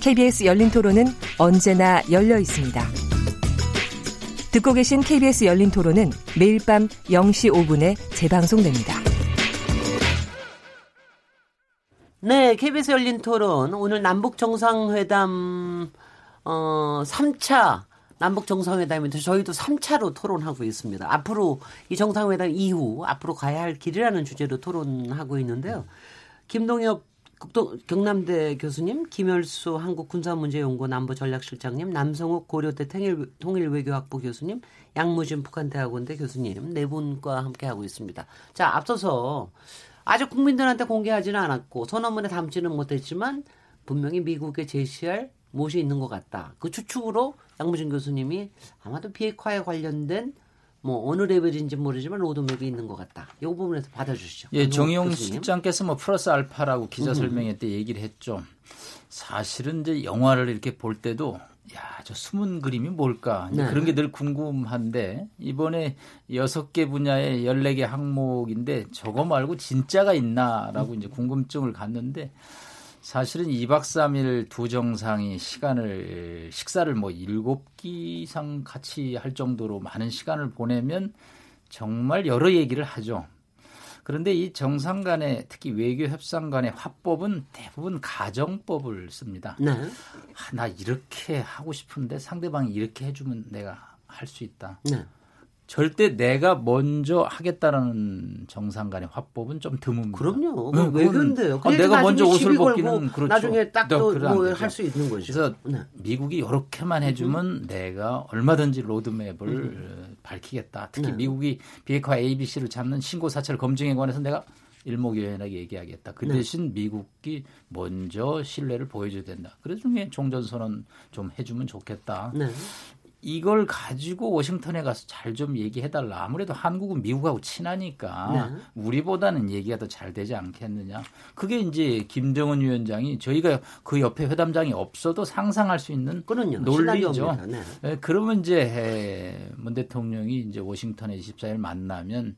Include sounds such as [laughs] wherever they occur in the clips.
KBS 열린 토론은 언제나 열려 있습니다. 듣고 계신 KBS 열린 토론은 매일 밤 0시 5분에 재방송됩니다. 네, KBS 열린 토론 오늘 남북 정상회담 어 3차 남북 정상회담인데 저희도 3차로 토론하고 있습니다. 앞으로 이 정상회담 이후 앞으로 가야 할 길이라는 주제로 토론하고 있는데요. 김동엽 국도 경남대 교수님, 김열수 한국군사문제연구원 남부전략실장님, 남성욱 고려대 통일, 통일외교학부 교수님, 양무진 북한대학원대 교수님 네 분과 함께 하고 있습니다. 자, 앞서서 아직 국민들한테 공개하지는 않았고 선언문에 담지는 못했지만 분명히 미국에 제시할 무엇이 있는 것 같다. 그 추측으로 양무진 교수님이 아마도 비핵화에 관련된 뭐 어느 레벨인지 모르지만 로드맵이 있는 것 같다. 이 부분에서 받아주시죠. 예, 정용 실장께서 뭐 플러스 알파라고 기자 설명회 때 얘기를 했죠. 사실은 이제 영화를 이렇게 볼 때도 야, 저 숨은 그림이 뭘까? 네. 그런 게 늘 궁금한데 이번에 여섯 개 분야의 열네 개 항목인데 저거 말고 진짜가 있나라고 음. 이제 궁금증을 갖는데 사실은 2박 3일 두 정상이 시간을 식사를 뭐 7끼 이상 같이 할 정도로 많은 시간을 보내면 정말 여러 얘기를 하죠. 그런데 이 정상 간의 특히 외교 협상 간의 화법은 대부분 가정법을 씁니다. 네. 아, 나 이렇게 하고 싶은데 상대방이 이렇게 해주면 내가 할 수 있다. 네. 절대 내가 먼저 하겠다라는 정상 간의 화법은 좀 드뭅니다. 그럼요. 네, 왜 그런데요? 아, 내가 먼저 옷을 벗기는 그렇죠. 나중에 딱 또 할 수 있는 거죠. 그래서 네. 미국이 이렇게만 해주면 음. 내가 얼마든지 로드맵을 음. 밝히겠다. 특히 네. 미국이 비핵화 ABC를 잡는 신고 사찰 검증에 관해서 내가 일목요연하게 얘기하겠다. 그 네. 대신 미국이 먼저 신뢰를 보여줘야 된다. 그래서 중에 종전선언 좀 해주면 좋겠다. 네. 이걸 가지고 워싱턴에 가서 잘 좀 얘기해달라. 아무래도 한국은 미국하고 친하니까 네. 우리보다는 얘기가 더 잘 되지 않겠느냐. 그게 이제 김정은 위원장이 저희가 그 옆에 회담장이 없어도 상상할 수 있는 그럼요. 논리죠. 네. 네. 그러면 이제 문 대통령이 이제 워싱턴에 24일 만나면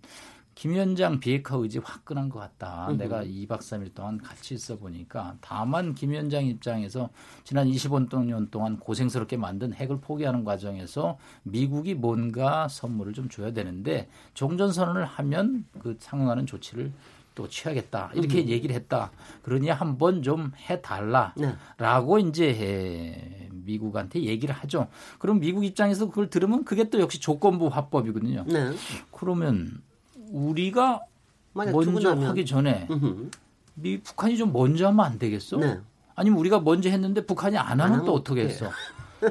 김 위원장 비핵화 의지 화끈한 것 같다. 으흠. 내가 2박 3일 동안 같이 있어 보니까 다만 김 위원장 입장에서 지난 25년 동안 고생스럽게 만든 핵을 포기하는 과정에서 미국이 뭔가 선물을 좀 줘야 되는데 종전선언을 하면 그 상응하는 조치를 또 취하겠다 이렇게 으흠. 얘기를 했다. 그러니 한번 좀 해달라라고 네. 이제 미국한테 얘기를 하죠. 그럼 미국 입장에서 그걸 들으면 그게 또 역시 조건부 화법이거든요. 네. 그러면 우리가 먼저 하기 전에 미 북한이 좀 먼저 하면 안 되겠어? 네. 아니면 우리가 먼저 했는데 북한이 안 하면 안또 어떻게 했어?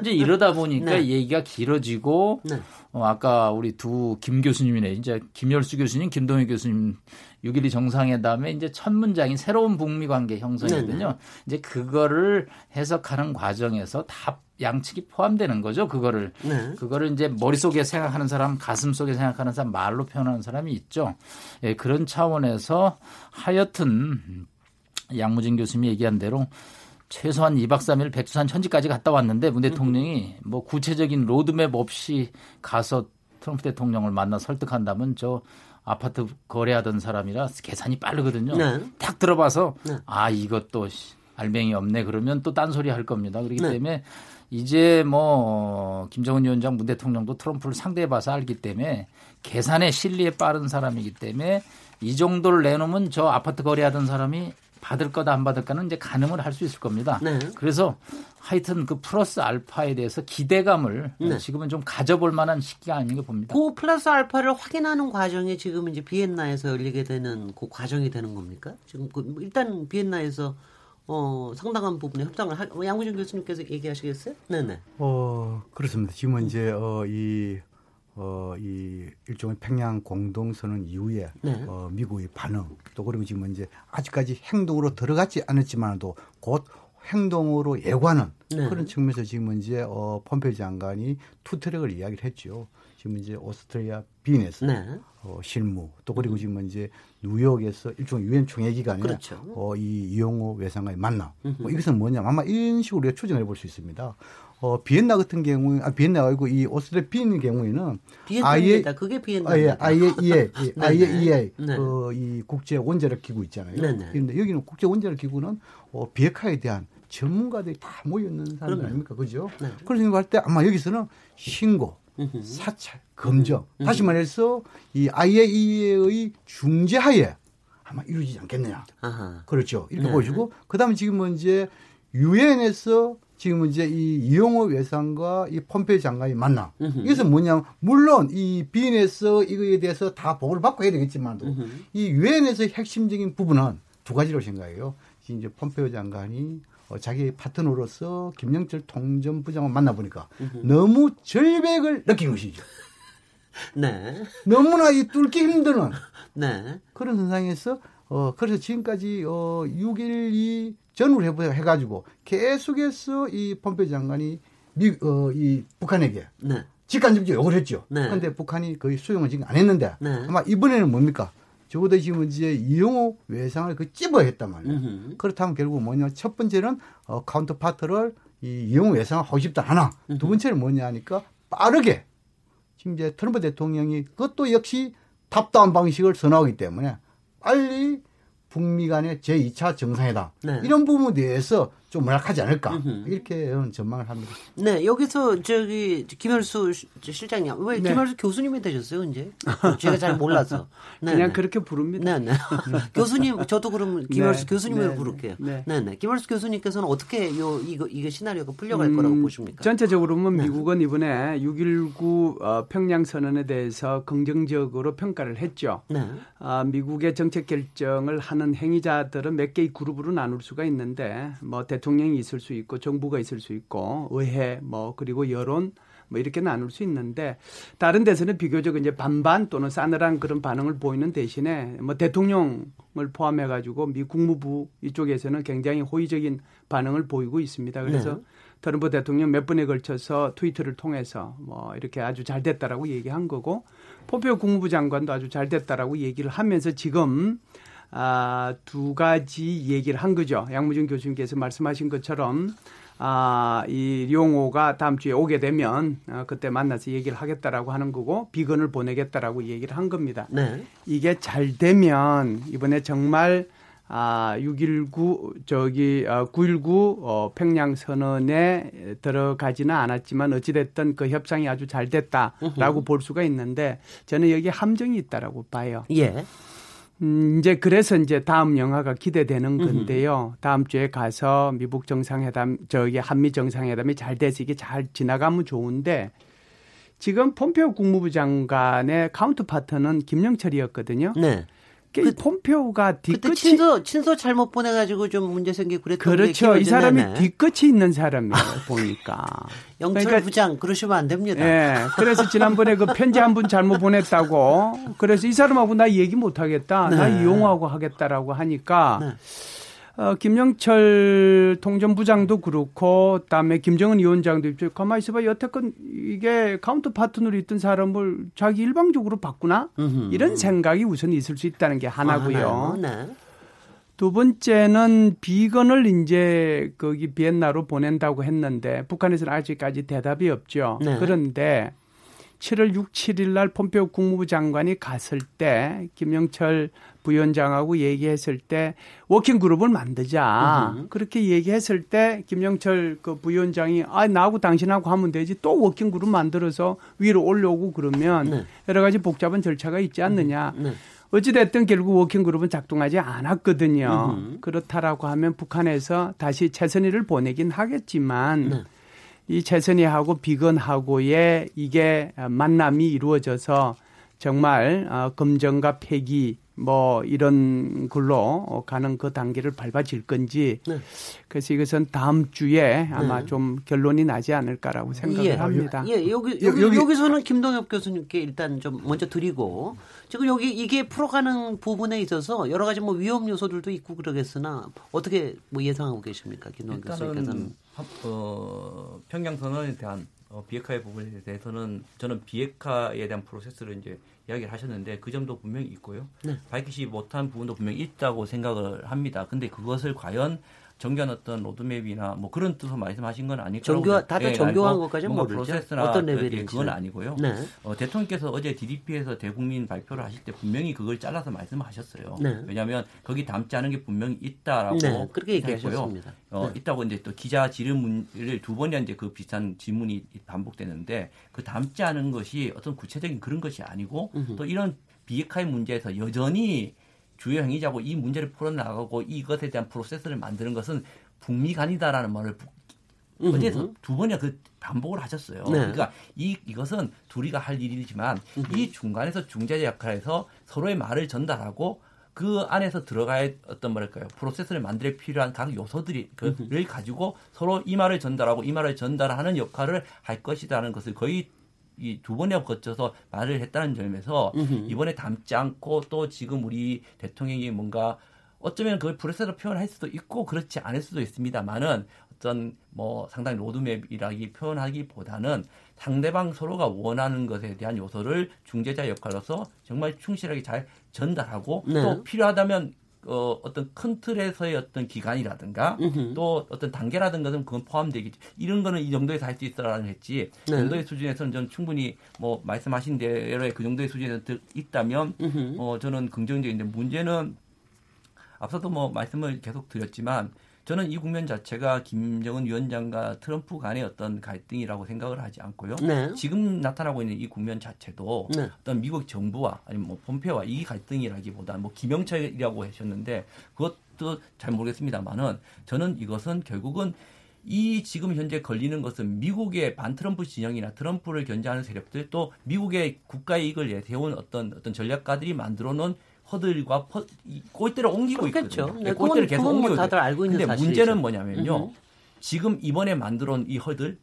이제 이러다 보니까 [laughs] 네. 얘기가 길어지고 네. 어, 아까 우리 두 김 교수님이네 이제 김열수 교수님, 김동희 교수님 6.12 정상회담에 이제 첫 문장인 새로운 북미 관계 형성이거든요. 이제 그거를 해석하는 과정에서 다 양측이 포함되는 거죠. 그거를 네. 그거를 이제 머릿속에 생각하는 사람, 가슴 속에 생각하는 사람, 말로 표현하는 사람이 있죠. 예, 그런 차원에서 하여튼 양무진 교수님이 얘기한 대로 최소한 2박 3일 백두산 천지까지 갔다 왔는데 문 대통령이 뭐 구체적인 로드맵 없이 가서 트럼프 대통령을 만나 설득한다면 저 아파트 거래하던 사람이라 계산이 빠르거든요. 네. 딱 들어봐서 네. 아 이것도 알맹이 없네 그러면 또 딴소리 할 겁니다. 그렇기 네. 때문에 이제 뭐 김정은 위원장 문 대통령도 트럼프를 상대해 봐서 알기 때문에 계산에 실리에 빠른 사람이기 때문에 이 정도를 내놓으면 저 아파트 거래하던 사람이 받을 거다 안 받을까는 이제 가늠을 할 수 있을 겁니다. 네. 그래서 하여튼 그 플러스 알파에 대해서 기대감을 네. 지금은 좀 가져볼 만한 시기가 아닌가 봅니다. 그 플러스 알파를 확인하는 과정이 지금 이제 비엔나에서 열리게 되는 그 과정이 되는 겁니까? 지금 그 일단 비엔나에서 어, 상당한 부분에 협상을 할, 어, 양무준 교수님께서 얘기하시겠어요? 네네. 어, 그렇습니다. 지금은 이제, 어, 이, 어, 이 일종의 평양 공동선언 이후에 네. 어, 미국의 반응 또 그리고 지금 이제 아직까지 행동으로 들어가지 않았지만도 곧 행동으로 예관은 네. 그런 측면에서 지금 이제 어, 폼페이오 장관이 two track을 이야기를 했죠. 지금 이제 오스트리아 빈에서 네. 어, 실무 또 그리고 지금 이제 뉴욕에서 일종의 유엔 총회 기간에 그렇죠. 어, 이 이용호 외상과의 만남 뭐 이것은 뭐냐 아마 이런 식으로 우리가 추정해 볼 수 있습니다. 어, 비엔나 같은 경우에, 아, 비엔나 아니고 이 오스트리아 빈 경우에는 아예 그게 비엔나. 아, 예, IAEA, [laughs] IAEA, 네. 그, 이 국제 원자력 기구 있잖아요. 네네. 그런데 여기는 국제 원자력 기구는 어, 비핵화에 대한 전문가들이 다 모여 있는 사람 아닙니까, 그죠? 네. 그런 생각할 때 아마 여기서는 신고, 사찰, 검정, 다시 말해서 이 IAEA의 중재하에 아마 이루어지지 않겠느냐. 아하. 그렇죠. 이렇게 네. 보시고, 그 다음에 지금은 이제 유엔에서 지금 이제 이 이용호 외상과 이 폼페이 장관이 만나. 이것은 뭐냐면 물론 이 비엔에서 이거에 대해서 다 보고를 받고 해야 되겠지만도 으흠. 이 유엔에서 핵심적인 부분은 두 가지로 생각해요. 이제 폼페이 장관이 어, 자기 파트너로서 김영철 통전부장을 만나보니까 너무 절백을 느낀 것이죠. [laughs] 네. 너무나 이 뚫기 힘드는 [laughs] 네. 그런 현상에서 어, 그래서 지금까지 어, 6.12 전후를 해보 해가지고 계속해서 이 폼페이오 장관이 미, 어, 이 북한에게 네. 직간접적으로 요구를 했죠. 그런데 네. 북한이 거의 수용을 지금 안 했는데 네. 아마 이번에는 뭡니까? 적어도 지금 이제 이용호 외상을 그 찝어 했단 말이에요. 음흠. 그렇다면 결국 뭐냐. 첫 번째는 어, counterpart를 이 이용호 외상을 하고 싶다 하나. 음흠. 두 번째는 뭐냐 하니까 빠르게 지금 이제 트럼프 대통령이 그것도 역시 탑다운 방식을 선호하기 때문에 빨리 북미 간의 제2차 정상회담 네. 이런 부분에 대해서 좀 무락하지 않을까. 이렇게 전망을 합니다. 네 여기서 저기 김열수 실장님 왜 네. 김열수 교수님이 되셨어요 이제 제가 잘 몰라서 [laughs] 네, 그냥 네. 그렇게 부릅니다. 네네 [laughs] 교수님 저도 그러면 김열수 네. 교수님으로 네. 부를게요. 네네 김열수 교수님께서는 어떻게 요 이거 이거 시나리오가 풀려갈 음, 거라고 보십니까? 전체적으로 보면 미국은 이번에 6.19 어, 평양 선언에 대해서 긍정적으로 평가를 했죠. 네. 아, 미국의 정책 결정을 하는 행위자들은 몇 개의 그룹으로 나눌 수가 있는데 뭐 대 통령이 있을 수 있고 정부가 있을 수 있고 의회 뭐 그리고 여론 뭐 이렇게 나눌 수 있는데 다른 데서는 비교적 이제 반반 또는 싸늘한 그런 반응을 보이는 대신에 뭐 대통령을 포함해 가지고 미 국무부 이쪽에서는 굉장히 호의적인 반응을 보이고 있습니다. 그래서 네. 트럼프 대통령 몇 번에 걸쳐서 트위터를 통해서 뭐 이렇게 아주 잘 됐다라고 얘기한 거고 포페오 국무부 장관도 아주 잘 됐다라고 얘기를 하면서 지금 아, 두 가지 얘기를 한 거죠. 양무준 교수님께서 말씀하신 것처럼 아, 이 룡호가 다음 주에 오게 되면 어, 그때 만나서 얘기를 하겠다라고 하는 거고 비건을 보내겠다라고 얘기를 한 겁니다. 네. 이게 잘 되면 이번에 정말 아, 6.19 저기 어, 9.19 어, 평양 선언에 들어가지는 않았지만 어찌됐든 그 협상이 아주 잘 됐다라고 볼 수가 있는데 저는 여기 함정이 있다라고 봐요. 예. 음, 이제 그래서 이제 다음 영화가 기대되는 건데요. 다음 주에 가서 미국 정상회담, 저기 한미 정상회담이 잘 돼서 이게 잘 지나가면 좋은데 지금 폼페오 국무부 장관의 counterpart는 김영철이었거든요. 네. 그, 폼페오가 뒤끝이 친서 친서 잘못 보내가지고 좀 문제 생기고 그랬던 그렇죠. 이 사람이 네네. 뒤끝이 있는 사람이에요 보니까. [laughs] 영철 그러니까, 부장 그러시면 안 됩니다. 예. 그래서 지난번에 그 편지 한 번 잘못 보냈다고. 그래서 이 사람하고 나 얘기 못 하겠다. 네. 나 이용호하고 하겠다라고 하니까. 네. 어, 김영철 통전부장도 그렇고 그다음에 김정은 위원장도 입장 가만히 있어봐 여태껏 이게 counter partner로 있던 사람을 자기 일방적으로 바꾸나 음흠. 이런 생각이 우선 있을 수 있다는 게 하나고요. 아, 네. 두 번째는 비건을 이제 거기 비엔나로 보낸다고 했는데 북한에서는 아직까지 대답이 없죠. 네. 그런데 7월 6, 7일 날 폼페오 국무부 장관이 갔을 때 김영철 부위원장하고 얘기했을 때 working group을 만들자. 으흠. 그렇게 얘기했을 때 김영철 그 부위원장이 아 나하고 당신하고 하면 되지 또 working group 만들어서 위로 올려오고 그러면 네. 여러 가지 복잡한 절차가 있지 않느냐. 네. 어찌됐든 결국 워킹 그룹은 작동하지 않았거든요. 으흠. 그렇다라고 하면 북한에서 다시 최선희를 보내긴 하겠지만 네. 이 최선희하고 비건하고의 이게 만남이 이루어져서 정말 어, 검정과 폐기 뭐 이런 걸로 가는 그 단계를 밟아질 건지 네. 그래서 이것은 다음 주에 아마 네. 좀 결론이 나지 않을까라고 생각을 예. 합니다. 예, 여기, 여기, 여기 여기서는 김동엽 교수님께 일단 좀 먼저 드리고 지금 여기 이게 풀어가는 부분에 있어서 여러 가지 뭐 위험 요소들도 있고 그러겠으나 어떻게 뭐 예상하고 계십니까, 김동엽 교수님께서는? 어, 평양 선언에 대한 어, 비핵화의 부분에 대해서는 저는 비핵화에 대한 프로세스를 이제 이야기를 하셨는데 그 점도 분명히 있고요. 네. 밝히지 못한 부분도 분명히 있다고 생각을 합니다. 근데 그것을 과연 정교한 어떤 로드맵이나 뭐 그런 뜻으로 말씀하신 건 아니고 정교 다들 예, 정교한 것까지는 모르죠. 프로세스나 어떤 레벨이 예, 그건 아니고요. 네. 어, 대통령께서 어제 DDP에서 대국민 발표를 하실 때 분명히 그걸 잘라서 말씀하셨어요. 네. 왜냐하면 거기 담지 않은 게 분명히 있다라고 네. 그렇게 얘기하셨습니다. 어, 네. 있다고 이제 또 기자 질문을 두 번이나 이제 그 비슷한 질문이 반복되는데 그 담지 않은 것이 어떤 구체적인 그런 것이 아니고 음흠. 또 이런 비핵화의 문제에서 여전히 주요 행위자고 이 문제를 풀어나가고 이것에 대한 프로세스를 만드는 것은 북미 간이다라는 말을 어제서 두 번이나 그 반복을 하셨어요. 네. 그러니까 이 이것은 둘이가 할 일이지만 음흠. 이 중간에서 중재자 역할에서 서로의 말을 전달하고 그 안에서 들어가야 어떤 뭐랄까요 프로세스를 만들어 필요한 각 요소들이 그를 가지고 서로 이 말을 전달하고 이 말을 전달하는 역할을 할 것이라는 것을 거의 이두 번에 거쳐서 말을 했다는 점에서 음흠. 이번에 담지 않고 또 지금 우리 대통령이 뭔가 어쩌면 그걸 프레스로 표현할 수도 있고 그렇지 않을 수도 있습니다만은 어떤 뭐 상당히 로드맵이라기 표현하기보다는 상대방 서로가 원하는 것에 대한 요소를 중재자 역할로서 정말 충실하게 잘 전달하고 네. 또 필요하다면 어, 어떤 큰 틀에서의 어떤 기간이라든가 음흠. 또 어떤 단계라든가는 그건 포함되겠지. 이런 거는 이 정도에서 할 수 있어라는 했지. 네. 정도의 수준에서는 저는 충분히 뭐 말씀하신 대로의 그 정도의 수준에서 있다면 음흠. 어, 저는 긍정적인데 문제는 앞서도 뭐 말씀을 계속 드렸지만 저는 이 국면 자체가 김정은 위원장과 트럼프 간의 어떤 갈등이라고 생각을 하지 않고요. 네. 지금 나타나고 있는 이 국면 자체도 네. 어떤 미국 정부와 아니면 뭐 폼페와 이 갈등이라기보다 뭐 김영철이라고 하셨는데 그것도 잘 모르겠습니다만은 저는 이것은 결국은 이 지금 현재 걸리는 것은 미국의 반트럼프 진영이나 트럼프를 견제하는 세력들 또 미국의 국가의 이익을 내세운 어떤 어떤 전략가들이 만들어 놓은 허들과 퍼, 골대를 옮기고 그렇겠죠. 있거든요. 네, 골대를 계속 옮기고 뭐 다들 알고 있는 근데 문제는 뭐냐면요. 으흠. 지금 이번에 만들어 놓은 이 허들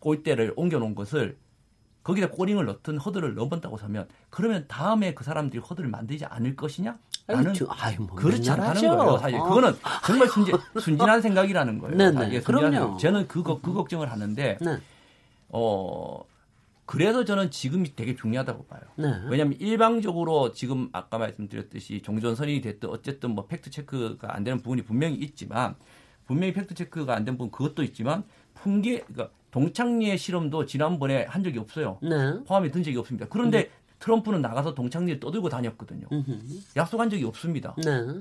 골대를 옮겨 놓은 것을 거기다 꼬링을 넣든 허들을 넣었다고 하면 그러면 다음에 그 사람들이 허들을 만들지 않을 것이냐? 나는 뭐 그렇지 않다는 거예요. 사실 어. 그거는 정말 순진, [laughs] 순진한 생각이라는 거예요. 네네. 네. 그럼요. 저는 그거 그 걱정을 하는데 네. 어 그래서 저는 지금이 되게 중요하다고 봐요. 네. 왜냐하면 일방적으로 지금 아까 말씀드렸듯이 종전선언이 됐든 어쨌든 뭐 fact check가 안 되는 부분이 분명히 있지만 분명히 fact check가 안 된 부분 그것도 있지만 풍계 그러니까 동창리의 실험도 지난번에 한 적이 없어요. 네. 포함이 된 적이 없습니다. 그런데 음. 트럼프는 나가서 동창리를 떠들고 다녔거든요. 음흠. 약속한 적이 없습니다. 네.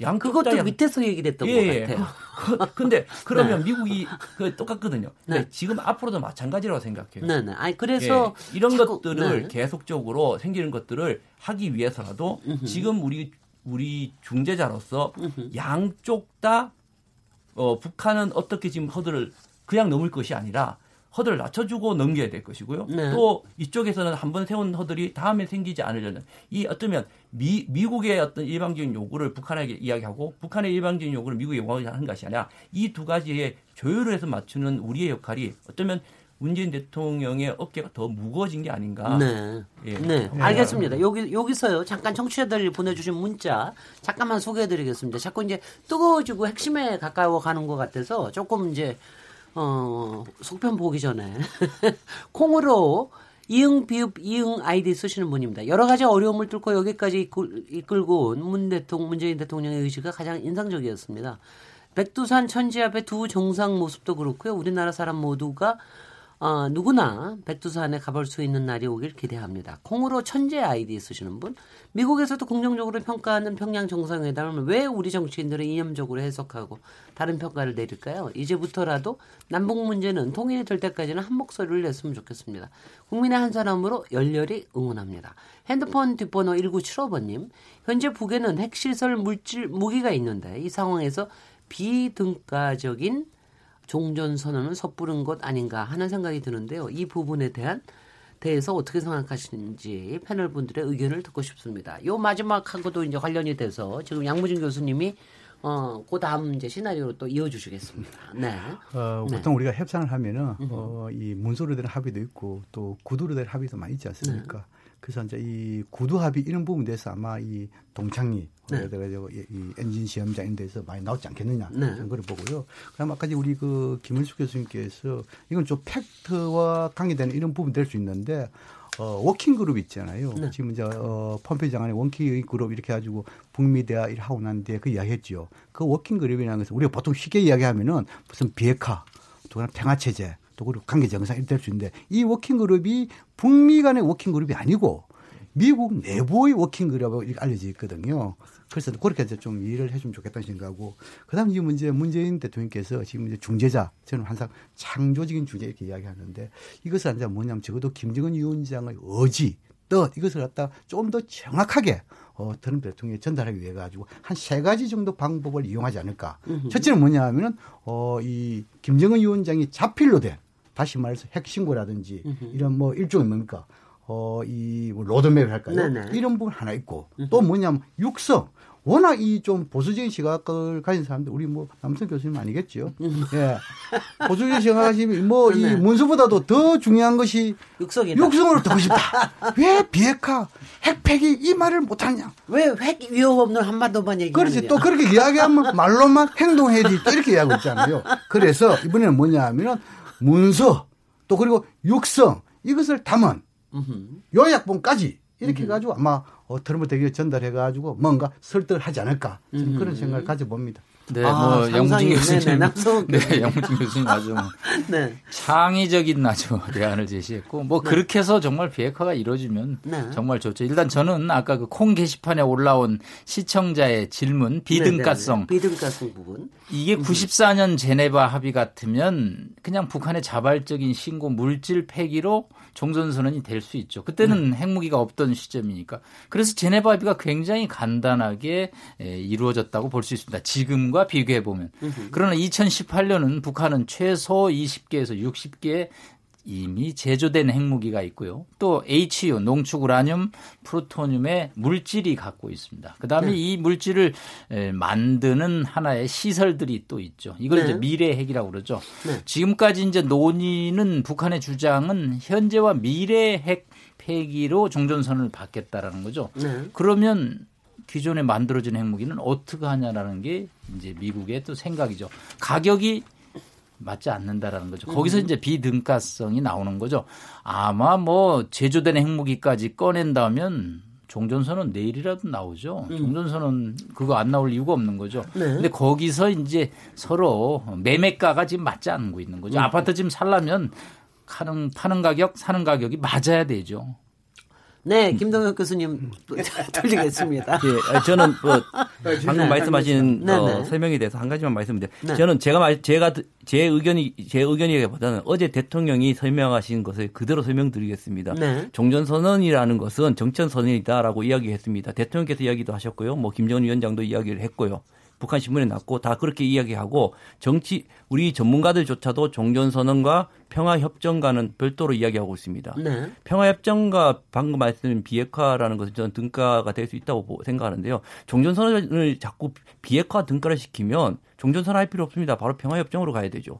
양 그것도 밑에서 얘기됐던 예, 것 같아요. 그, [laughs] 근데 그러면 네. 미국이 그 똑같거든요. 네. 지금 앞으로도 마찬가지라고 생각해요. 네, 네. 아니 그래서 예, 이런 자꾸, 것들을 네. 계속적으로 생기는 것들을 하기 위해서라도 음흠. 지금 우리 우리 중재자로서 음흠. 양쪽 다 어, 북한은 어떻게 지금 허들을 그냥 넘을 것이 아니라 허들을 낮춰주고 넘겨야 될 것이고요. 네. 또 이쪽에서는 한 번 세운 허들이 다음에 생기지 않으려는 이 어쩌면 미, 미국의 어떤 일방적인 요구를 북한에게 이야기하고 북한의 일방적인 요구를 미국에 요구하는 것이 아니라 이 두 가지의 조율을 해서 맞추는 우리의 역할이 어쩌면 문재인 대통령의 어깨가 더 무거워진 게 아닌가. 네. 예. 네. 알겠습니다. 여기, 여기서요. 잠깐 청취자들이 보내주신 문자 잠깐만 소개해드리겠습니다. 자꾸 이제 뜨거워지고 핵심에 가까워 가는 것 같아서 조금 이제 어, 속편 보기 전에 [laughs] 콩으로 이응 비읍 이응 아이디 쓰시는 분입니다. 여러 가지 어려움을 뚫고 여기까지 이끌, 이끌고 온 문 대통령 문재인 대통령의 의지가 가장 인상적이었습니다. 백두산 천지 앞에 두 정상 모습도 그렇고요. 우리나라 사람 모두가 어, 누구나 백두산에 가볼 수 있는 날이 오길 기대합니다. 콩으로 천재 아이디 쓰시는 분, 미국에서도 긍정적으로 평가하는 평양 정상회담을 왜 우리 정치인들은 이념적으로 해석하고 다른 평가를 내릴까요? 이제부터라도 남북 문제는 통일이 될 때까지는 한 목소리를 냈으면 좋겠습니다. 국민의 한 사람으로 열렬히 응원합니다. 핸드폰 뒷번호 1975번님, 현재 북에는 핵시설 물질 무기가 있는데 이 상황에서 비등가적인 종전 선언을 섣부른 것 아닌가 하는 생각이 드는데요. 이 부분에 대한 대해서 어떻게 생각하시는지 패널 분들의 의견을 듣고 싶습니다. 요 마지막하고도 이제 관련이 돼서 지금 양무진 교수님이 어, 그 다음 이제 시나리오로 또 이어주시겠습니다. 네. 어, 보통 네. 우리가 협상을 하면은, 어, 이 문서로 된 합의도 있고 또 구두로 된 합의도 많이 있지 않습니까? 네. 그래서 이제 이 구두 합의 이런 부분에 대해서 아마 이 동창리 네. 이 엔진 시험장인 데서 많이 나오지 않겠느냐 네. 그런 걸 보고요. 그다음 아까 우리 그 김은숙 교수님께서 이건 좀 fact와 관계되는 이런 부분 될 수 있는데 어, working group 있잖아요. 네. 지금 이제 어, 펌페이 장관의 working group 이렇게 가지고 북미 대화 일 하고 난 뒤에 그 이야기했죠. 그 working group이라는 것은 우리가 보통 쉽게 이야기하면은 무슨 비핵화, 또 평화 체제, 또 그리고 관계 정상 이렇게 될수 있는데 이 working group이 북미 간의 working group이 아니고 미국 내부의 working group으로 알려져 있거든요. 그래서 그렇게 이제 좀 이해를 해주면 좋겠다는 생각하고 그다음 이 문제 문재인 대통령께서 지금 이제 중재자 저는 항상 창조적인 중재 이렇게 이야기하는데 이것은 이제 뭐냐면 적어도 김정은 위원장의 의지 또 이것을 갖다 좀 더 정확하게 어, 트럼프 대통령에 전달하기 위해 가지고 한 세 가지 정도 방법을 이용하지 않을까. 으흠. 첫째는 뭐냐 하면은 어, 이 김정은 위원장이 자필로 된 다시 말해서 핵신고라든지 으흠. 이런 뭐 일종의 뭡니까 어, 이뭐 로드맵을 할까요? 네네. 이런 부분 하나 있고 으흠. 또 뭐냐면 육성. 워낙 이 좀 보수적인 시각을 가진 사람들 우리 뭐 남성 교수님 아니겠죠? 예. 보수적인 시각하시면 뭐이 네. 문서보다도 더 중요한 것이 육성이다. 육성으로 듣고 싶다. [laughs] 왜 비핵화, 핵폐기 이 말을 못하냐? 왜 핵 위협 없는 한반도만 얘기하냐? 그렇지. 또 그렇게 이야기하면 말로만 행동해야지 또 이렇게 이야기하고 있잖아요. 그래서 이번에는 뭐냐 하면은 문서 또 그리고 육성 이것을 담은 요약본까지 이렇게 해가지고 아마 어, 트럼프 대기에 전달해 가지고 뭔가 설득을 하지 않을까 저는 그런 생각을 가져봅니다. 네, 아, 뭐 영무진 교수님, [laughs] 네, 영무진 교수님 아주 뭐 [laughs] 네. 창의적인 아주 [laughs] 대안을 제시했고 뭐 네. 그렇게 해서 정말 비핵화가 이루어지면 네. 정말 좋죠. 일단 저는 아까 그 콩 게시판에 올라온 시청자의 질문 비등가성, 네, 네, 네. 비등가성 부분 이게 94년 제네바 합의 같으면 그냥 북한의 자발적인 신고 물질 폐기로 종전 선언이 될 수 있죠. 그때는 네. 핵무기가 없던 시점이니까. 그래서 제네바 합의가 굉장히 간단하게 이루어졌다고 볼 수 있습니다. 지금과 비교해 보면. 그러나 2018년은 북한은 최소 20개에서 60개 이미 제조된 핵무기가 있고요. 또 HU 농축 우라늄, 프루토늄의 물질이 갖고 있습니다. 그다음에 네. 이 물질을 만드는 하나의 시설들이 또 있죠. 이걸 네. 이제 미래 핵이라고 그러죠. 네. 지금까지 이제 논의는 북한의 주장은 현재와 미래 핵 폐기로 종전선을 받겠다라는 거죠. 네. 그러면 기존에 만들어진 핵무기는 어떻게 하냐라는 게 이제 미국의 또 생각이죠. 가격이 맞지 않는다라는 거죠. 거기서 음. 이제 비등가성이 나오는 거죠. 아마 뭐 제조된 핵무기까지 꺼낸다면 종전선언 내일이라도 나오죠. 음. 종전선언 그거 안 나올 이유가 없는 거죠. 네. 근데 거기서 이제 서로 매매가가 지금 맞지 않고 있는 거죠. 음. 아파트 지금 살려면 파는, 파는 가격, 사는 가격이 맞아야 되죠. 네, 김동혁 교수님 [laughs] 돌리겠습니다. 예, 저는 뭐 방금 네, 말씀하신 네, 어, 네. 설명에 대해서 한 가지만 말씀드려. 네. 저는 제가 말 제가 제 의견이 제 의견이기보다는 어제 대통령이 설명하신 것을 그대로 설명드리겠습니다. 네. 종전 선언이라는 것은 정천 선언이다라고 이야기했습니다. 대통령께서 이야기도 하셨고요. 뭐 김정은 위원장도 이야기를 했고요. 북한 신문에 났고 다 그렇게 이야기하고 정치 우리 전문가들조차도 종전선언과 평화협정과는 별도로 이야기하고 있습니다. 네. 평화협정과 방금 말씀드린 비핵화라는 것은 저는 등가가 될 수 있다고 생각하는데요. 종전선언을 자꾸 비핵화 등가를 시키면 종전선언 할 필요 없습니다. 바로 평화협정으로 가야 되죠.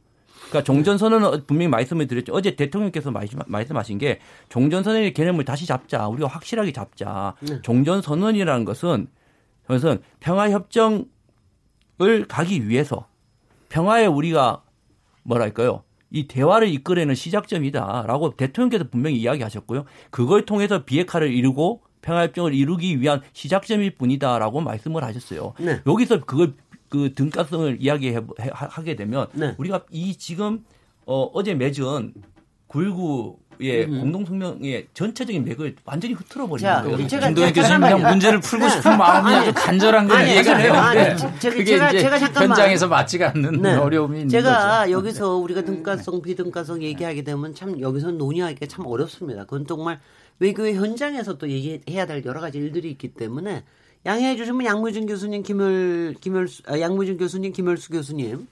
그러니까 종전선언은 분명히 말씀을 드렸죠. 어제 대통령께서 말씀하신 게 종전선언의 개념을 다시 잡자. 우리가 확실하게 잡자. 네. 종전선언이라는 것은 그것은 평화협정 을 가기 위해서 평화에 우리가 뭐랄까요? 이 대화를 이끌어내는 시작점이다라고 대통령께서 분명히 이야기하셨고요. 그걸 통해서 비핵화를 이루고 평화협정을 이루기 위한 시작점일 뿐이다라고 말씀을 하셨어요. 네. 여기서 그걸 그 등가성을 이야기하게 되면 네. 우리가 이 지금 어, 어제 맺은 9.19 예, 음. 공동 성명의 전체적인 맥을 완전히 흐트러 버리는 거예요. 김도현 교수님 그냥 문제를 풀고 싶은 네. 마음이 아주 간절한 걸 이해가 돼요. 아니, 제가, 제가, 제가 잠깐만 현장에서 맞지가 않는 네. 어려움이 있는 제가 거죠. 여기서 우리가 등가성 비등가성 얘기하게 되면 참 여기서 논의하기가 참 어렵습니다. 그건 정말 외교의 현장에서 또 얘기해야 될 여러 가지 일들이 있기 때문에 양해해 주시면 양무진 교수님, 김열 김열 아, 양무진 교수님, 김열수 교수님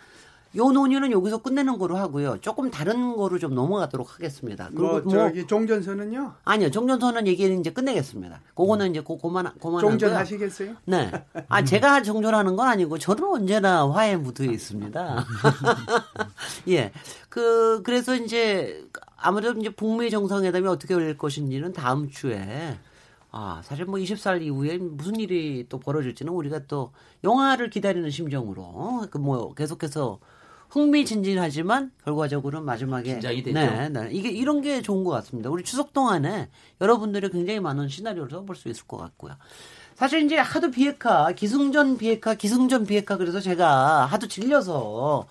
요 논의는 여기서 끝내는 거로 하고요. 조금 다른 거로 좀 넘어가도록 하겠습니다. 그리고 뭐, 저기 뭐, 종전선은요? 아니요, 종전선은 얘기는 이제 끝내겠습니다. 그거는 이제 고, 고만 고만 종전하시겠어요? 네. 아 제가 종전하는 건 아니고 저는 언제나 화해 무드에 있습니다. [laughs] [laughs] 예. 그 그래서 이제 아무래도 이제 북미 정상회담이 어떻게 될 것인지는 다음 주에 아, 사실 뭐 20살 이후에 무슨 일이 또 벌어질지는 우리가 또 영화를 기다리는 심정으로 그 뭐 계속해서 흥미진진하지만 결과적으로 마지막에 긴장이 되죠. 네, 네. 이게 이런 게 좋은 것 같습니다. 우리 추석 동안에 여러분들이 굉장히 많은 시나리오를 써볼 수 있을 것 같고요. 사실 이제 하도 비핵화, 기승전 비핵화, 기승전 비핵화 그래서 제가 하도 질려서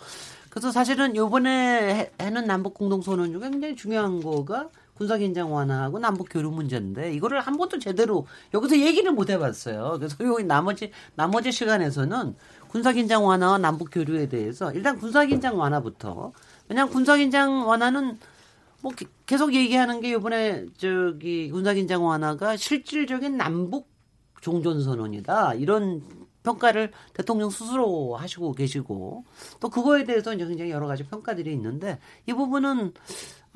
그래서 사실은 요번에 해는 남북 공동선언 중에 굉장히 중요한 거가 군사 긴장 완화하고 남북 교류 문제인데 이거를 한 번도 제대로 여기서 얘기를 못 해봤어요. 그래서 요 나머지 나머지 시간에서는 군사긴장 완화와 남북 교류에 대해서 일단 군사긴장 완화부터. 왜냐하면 군사긴장 완화는 뭐 계속 얘기하는 게 이번에 저기 군사긴장 완화가 실질적인 남북 종전선언이다. 이런 평가를 대통령 스스로 하시고 계시고 또 그거에 대해서 굉장히 여러 가지 평가들이 있는데 이 부분은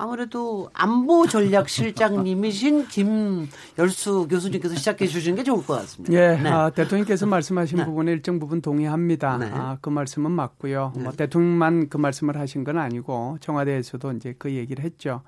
아무래도 안보 전략 실장님이신 김열수 교수님께서 시작해 주시는 게 좋을 것 같습니다. 예, 네. 아, 대통령께서 [laughs] 말씀하신 네. 부분에 일정 부분 동의합니다. 네. 아, 그 말씀은 맞고요. 뭐 네. 대통령만 그 말씀을 하신 건 아니고 청와대에서도 이제 그 얘기를 했죠.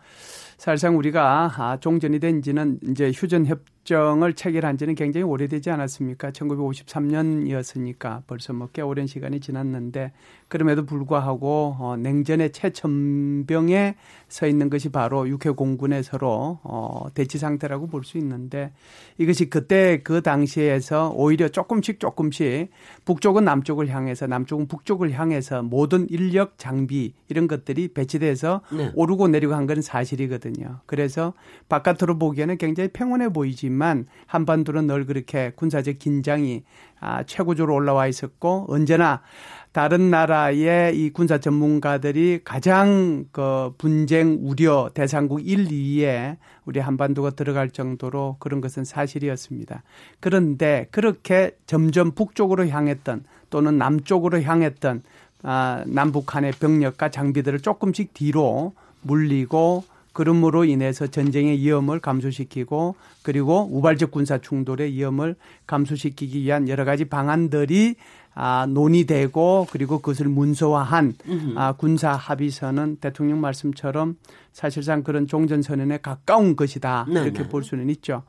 사실상 우리가 아, 종전이 된 지는 이제 휴전 협 정을 체결한 지는 굉장히 오래되지 않았습니까? 1953년이었으니까 벌써 뭐 꽤 오랜 시간이 지났는데 그럼에도 불구하고 어, 냉전의 최전병에 서 있는 것이 바로 육해 공군의 서로 어, 대치 상태라고 볼 수 있는데 이것이 그때 그 당시에서 오히려 조금씩 조금씩 북쪽은 남쪽을 향해서 남쪽은 북쪽을 향해서 모든 인력 장비 이런 것들이 배치돼서 네. 오르고 내리고 한 건 사실이거든요. 그래서 바깥으로 보기에는 굉장히 평온해 보이지만 한반도는 늘 그렇게 군사적 긴장이 아, 최고조로 올라와 있었고 언제나 다른 나라의 이 군사 전문가들이 가장 그 분쟁 우려 대상국 1, 2에 우리 한반도가 들어갈 정도로 그런 것은 사실이었습니다. 그런데 그렇게 점점 북쪽으로 향했던 또는 남쪽으로 향했던 아, 남북한의 병력과 장비들을 조금씩 뒤로 물리고 그럼으로 인해서 전쟁의 위험을 감소시키고 그리고 우발적 군사 충돌의 위험을 감소시키기 위한 여러 가지 방안들이 아, 논의되고 그리고 그것을 문서화한 아, 군사 합의서는 대통령 말씀처럼 사실상 그런 종전선언에 가까운 것이다. 네, 이렇게 네. 볼 수는 있죠.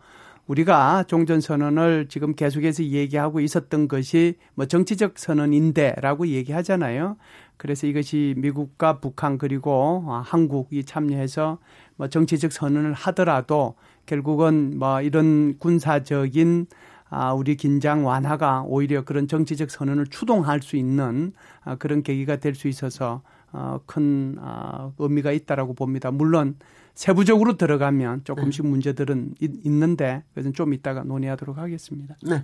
우리가 종전선언을 지금 계속해서 얘기하고 있었던 것이 뭐 정치적 선언인데라고 얘기하잖아요. 그래서 이것이 미국과 북한 그리고 한국이 참여해서 뭐 정치적 선언을 하더라도 결국은 뭐 이런 군사적인 아, 우리 긴장 완화가 오히려 그런 정치적 선언을 추동할 수 있는 아, 그런 계기가 될 수 있어서 어, 큰 아, 의미가 있다라고 봅니다. 물론 세부적으로 들어가면 조금씩 네. 문제들은 있 는데 그것은 좀 이따가 논의하도록 하겠습니다. 네.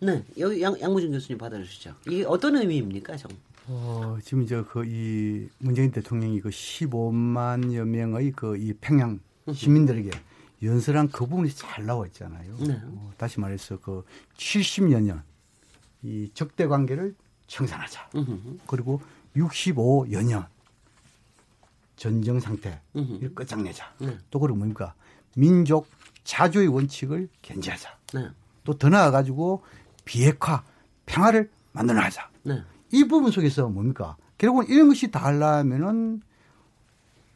네. 여기 양, 양무진 교수님 받아주시죠. 이게 어떤 의미입니까, 정? 어, 지금 이제 그 이 문재인 대통령이 그 15만여 명의 그 이 평양 시민들에게 연설한 그 부분이 잘 나와 있잖아요. 네. 어, 다시 말해서 그 70여 년이 적대 관계를 청산하자. 으흠. 그리고 65여 년 전쟁 상태 이를 끝장내자. 네. 또 그리고 뭡니까 민족 자주의 원칙을 견지하자. 네. 또더 나아 가지고 비핵화 평화를 만들어하자. 네. 이 부분 속에서 뭡니까 결국은 이런 것이 다 하려면은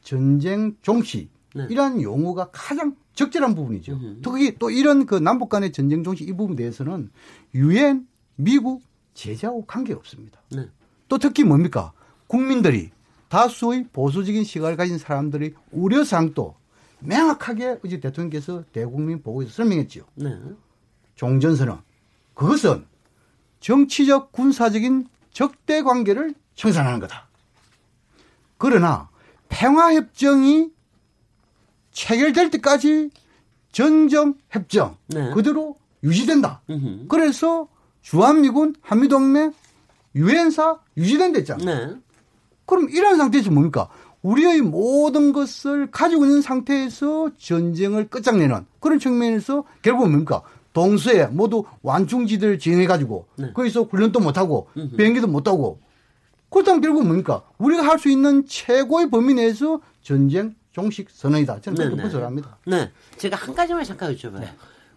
전쟁 종시 네. 이러한 용어가 가장 적절한 부분이죠. 으흠. 특히 또 이런 그 남북 간의 전쟁 종시 이 부분에 대해서는 유엔, 미국 제재하고 관계 없습니다. 네. 또 특히 뭡니까? 국민들이 다수의 보수적인 시각을 가진 사람들이 우려사항도 명확하게 어제 대통령께서 대국민 보고에서 설명했지요. 네. 종전선언. 그것은 정치적 군사적인 적대 관계를 청산하는 거다. 그러나 평화협정이 체결될 때까지 전정협정 네. 그대로 유지된다. 으흠. 그래서 주한미군 한미동맹 유엔사 유지된댔잖아. 네. 그럼 이런 상태에서 뭡니까? 우리의 모든 것을 가지고 있는 상태에서 전쟁을 끝장내는 그런 측면에서 결국 뭡니까? 동서에 모두 완충지대를 진행해가지고 네. 거기서 훈련도 못하고 음흠. 비행기도 못하고 그렇다면 결국 뭡니까? 우리가 할 수 있는 최고의 범위 내에서 전쟁 종식 선언이다. 저는 그렇게 분석합니다. 네. 제가 한 가지만 잠깐 여쭤봐요. 네.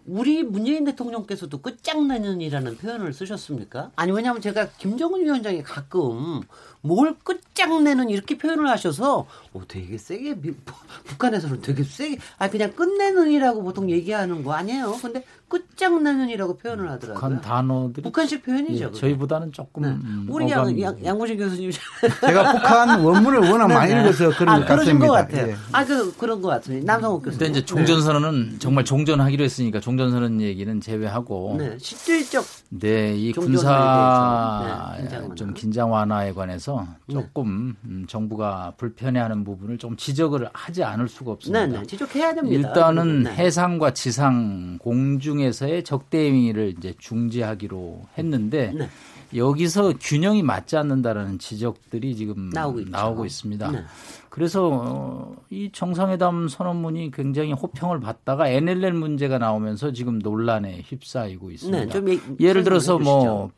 우리 문재인 대통령께서도 끝장내는이라는 표현을 쓰셨습니까? 아니 왜냐하면 제가 김정은 위원장이 가끔 뭘 끝장내는 이렇게 표현을 하셔서 어, 되게 세게 북한에서는 되게 세게 아 그냥 끝내는이라고 보통 얘기하는 거 아니에요? 근데 끝장내는이라고 표현을 하더라고요. 북한 단어들이 북한식 표현이죠. 예, 저희보다는 조금 네. 음, 우리 양, 양, 양구진 교수님 [laughs] 제가 북한 원문을 워낙 네, 많이 네. 읽어서 그런 아, 것 같아요. 예. 아그 그런 것 같습니다. 남성욱 교수님. 근데 이제 종전선언은 정말 종전하기로 했으니까 종전선언 얘기는 제외하고 네, 실질적 네이 군사 네, 좀 긴장 완화에 관해서 조금 음, 정부가 불편해하는 부분을 좀 지적을 하지 않을 수가 없습니다. 네, 네. 지적해야 됩니다. 일단은 해상과 지상 공중 중에서의 적대 행위를 이제 중지하기로 했는데 네. 여기서 균형이 맞지 않는다라는 지적들이 지금 나오고, 나오고 있습니다. 네. 그래서 어, 이 정상회담 선언문이 굉장히 호평을 받다가 NLL 문제가 나오면서 지금 논란에 휩싸이고 있습니다. 네, 예 를 들어서 뭐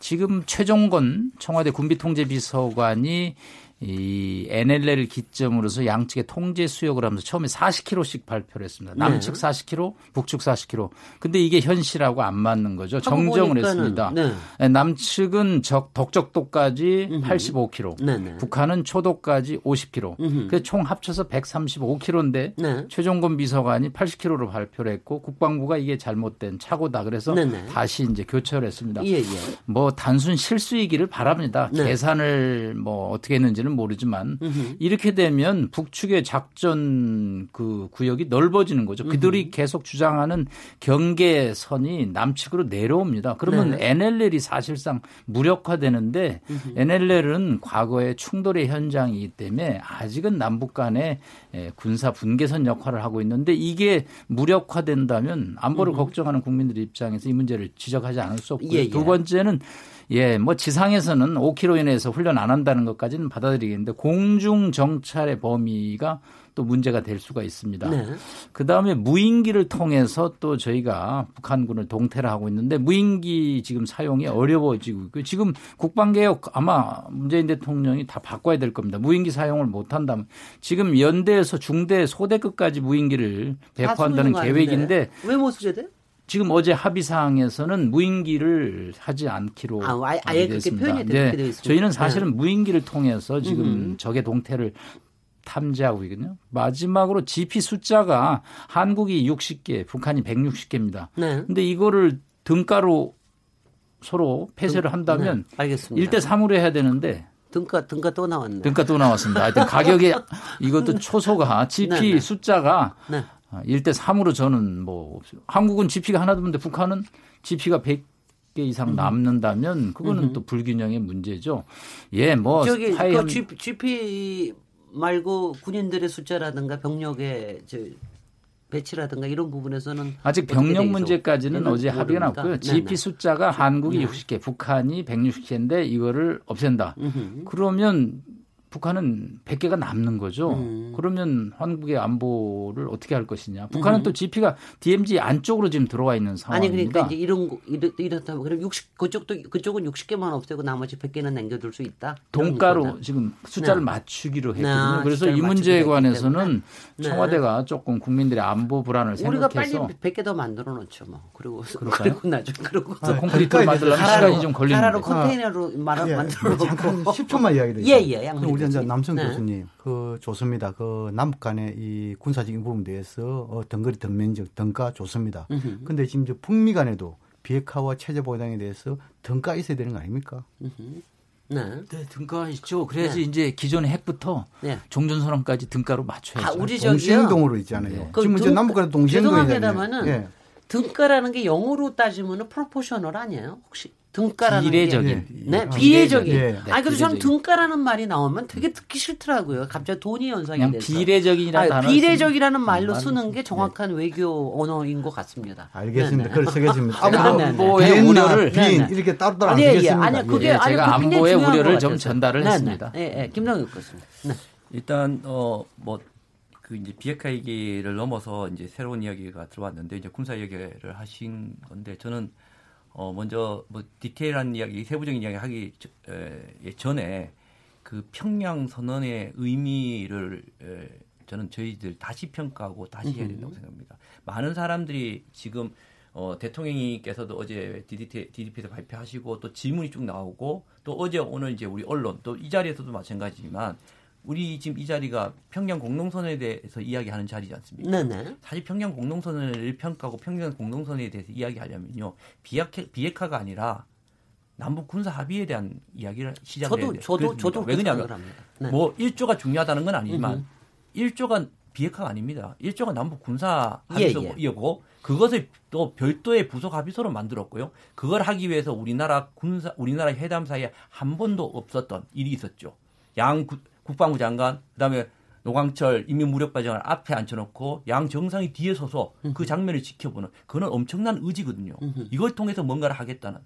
지금 최종건 청와대 군비통제비서관이 이 NLL을 기점으로서 양측의 통제 수역을 하면서 처음에 40km씩 발표를 했습니다. 남측 네. 40km, 북측 40km. 근데 이게 현실하고 안 맞는 거죠. 정정을 했습니다. 네. 네. 남측은 적, 덕적도까지 음흠. 85km, 네네. 북한은 초도까지 50km. 그래서 총 합쳐서 135km인데 네. 최종건 비서관이 80km로 발표를 했고 국방부가 이게 잘못된 착오다. 그래서 네네. 다시 이제 교체를 했습니다. 예, 예. 뭐 단순 실수이기를 바랍니다. 네. 계산을 뭐 어떻게 했는지는 될지는 모르지만 으흠. 이렇게 되면 북측의 작전 그 구역이 넓어지는 거죠. 그들이 으흠. 계속 주장하는 경계선이 남측으로 내려옵니다. 그러면 네. NLL이 사실상 무력화되는데 으흠. NLL은 과거에 충돌의 현장이기 때문에 아직은 남북 간의 군사 분계선 역할을 하고 있는데 이게 무력화된다면 안보를 걱정하는 국민들 입장에서 이 문제를 지적하지 않을 수 없고요. 예, 예. 두 번째는 예, 뭐 지상에서는 5km 이내에서 훈련 안 한다는 것까지는 받아들이겠는데 공중 정찰의 범위가 또 문제가 될 수가 있습니다. 네. 그 다음에 무인기를 통해서 또 저희가 북한군을 동태를 하고 있는데 무인기 지금 사용이 어려워지고 있고 지금 국방개혁 아마 문재인 대통령이 다 바꿔야 될 겁니다. 무인기 사용을 못 한다면 지금 연대에서 중대 소대급까지 무인기를 배포한다는 계획인데 왜 돼? 지금 어제 합의 사항에서는 무인기를 하지 않기로 아, 아예 그렇게 표현이 네. 되어 있습니다. 저희는 사실은 네. 무인기를 통해서 지금 음. 적의 동태를 탐지하고 있거든요. 마지막으로 GP 숫자가 한국이 60개, 북한이 160개입니다. 네. 근데 이거를 등가로 서로 폐쇄를 한다면 네. 알겠습니다. 1대 3으로 해야 되는데 등가 등가 또 나왔네. 등가 또 나왔습니다. 하여튼 가격이 [laughs] 이것도 초소가 GP 네, 네. 숫자가 네. 1대 아, 3으로 저는 뭐 한국은 GP가 하나도 없는데 북한은 GP가 100개 이상 음. 남는다면 그거는 음. 또 불균형의 문제죠. 예, 뭐 저기 그 GP 말고 군인들의 숫자라든가 병력의 저 배치라든가 이런 부분에서는 아직 병력 문제까지는 어제 합의가 났고요. GP 네네. 숫자가 한국이 네. 60개, 북한이 160개인데 이거를 없앤다. 음흠. 그러면 북한은 100개가 남는 거죠. 음. 그러면 한국의 안보를 어떻게 할 것이냐. 북한은 음. 또 GP가 DMZ 안쪽으로 지금 들어와 있는 상황입니다. 아니 그러니까 이제 이런 거 이렇, 이렇다면 그럼 60 그쪽도 그쪽은 60개만 없애고 나머지 100개는 남겨둘 수 있다. 동가로 지금 숫자를 네. 맞추기로 했거든요. 네. 그래서 이 문제에 관해서는 네. 청와대가 조금 국민들의 안보 불안을 우리가 생각해서 우리가 빨리 100개 더 만들어 놓죠. 뭐. 그리고 그럴까요? 그리고 나중 그러고 아, 콘크리트를 만들려면 시간이 좀 걸리는데. 가라로 컨테이너로 아, 예. 만들어 놓고 잠깐 10초만 이야기를 예, 예. 우리 이제 남성 네. 교수님, 그 좋습니다. 그 남북 간의 이 군사적인 부분에 대해서 어, 등거리 등면적 등가 좋습니다. 으흠. 근데 지금 저 북미 간에도 비핵화와 체제 보장에 대해서 등가 있어야 되는 거 아닙니까? 으흠. 네. 네, 등가 있죠. 그래야지 네. 이제 기존의 핵부터 네. 종전선언까지 등가로 맞춰야죠. 아, 우리 동시행동으로 있잖아요. 네. 지금 이제 남북간 동시행동이잖아요. 네. 등가라는 게 영어로 따지면 proportional 아니에요? 혹시? 등가라는 비례적인. 게. 네, 아, 비례적인. 예. 아니 그래서 저는 등가라는 말이 나오면 되게 듣기 싫더라고요. 갑자기 돈이 연상이 돼서. 비례적이라는 아, 비례적이라는 말로 쓰는 게 정확한 네. 외교 언어인 것 같습니다. 알겠습니다. 그걸 쓰겠습니다. 안보의 우려를 비인 이렇게 따로따로 아니, 예, 아니 그게 예, 아니, 제가 안보의 우려를 좀 전달을 네, 했습니다. 네, 예, 예, 김동욱 교수님. 네. 일단 어뭐 그 이제 비핵화 얘기를 넘어서 이제 새로운 이야기가 들어왔는데 이제 군사 얘기를 하신 건데 저는 어 먼저 뭐 디테일한 이야기, 세부적인 이야기 하기 에, 전에 그 평양 선언의 의미를 에, 저는 저희들 다시 평가하고 다시 해야 된다고 생각합니다. 많은 사람들이 지금 어, 대통령님께서도 어제 DDT, DDP에서 발표하시고 또 질문이 쭉 나오고 또 어제 오늘 이제 우리 언론 또 이 자리에서도 마찬가지지만 우리 지금 이 자리가 평양 공동선언에 대해서 이야기하는 자리지 않습니까? 네네. 사실 평양 공동선언을 평가하고 평양 공동선언에 대해서 이야기하려면요 비핵화, 비핵화가 아니라 남북 군사 합의에 대한 이야기를 시작해야 돼요. 저도 저도 왜 그러냐면 네. 뭐 1조가 중요하다는 건 아니지만 음흠. 1조가 비핵화가 아닙니다. 1조가 남북 군사 합의서고 예, 예. 그것을 또 별도의 부속 합의서로 만들었고요. 그걸 하기 위해서 우리나라 군사 우리나라 회담 사이에 한 번도 없었던 일이 있었죠. 양 국방부 장관 그다음에 노광철 인민무력발전을 앞에 앉혀놓고 양 정상이 뒤에 서서 그 장면을 지켜보는 그런 엄청난 의지거든요. 이걸 통해서 뭔가를 하겠다는.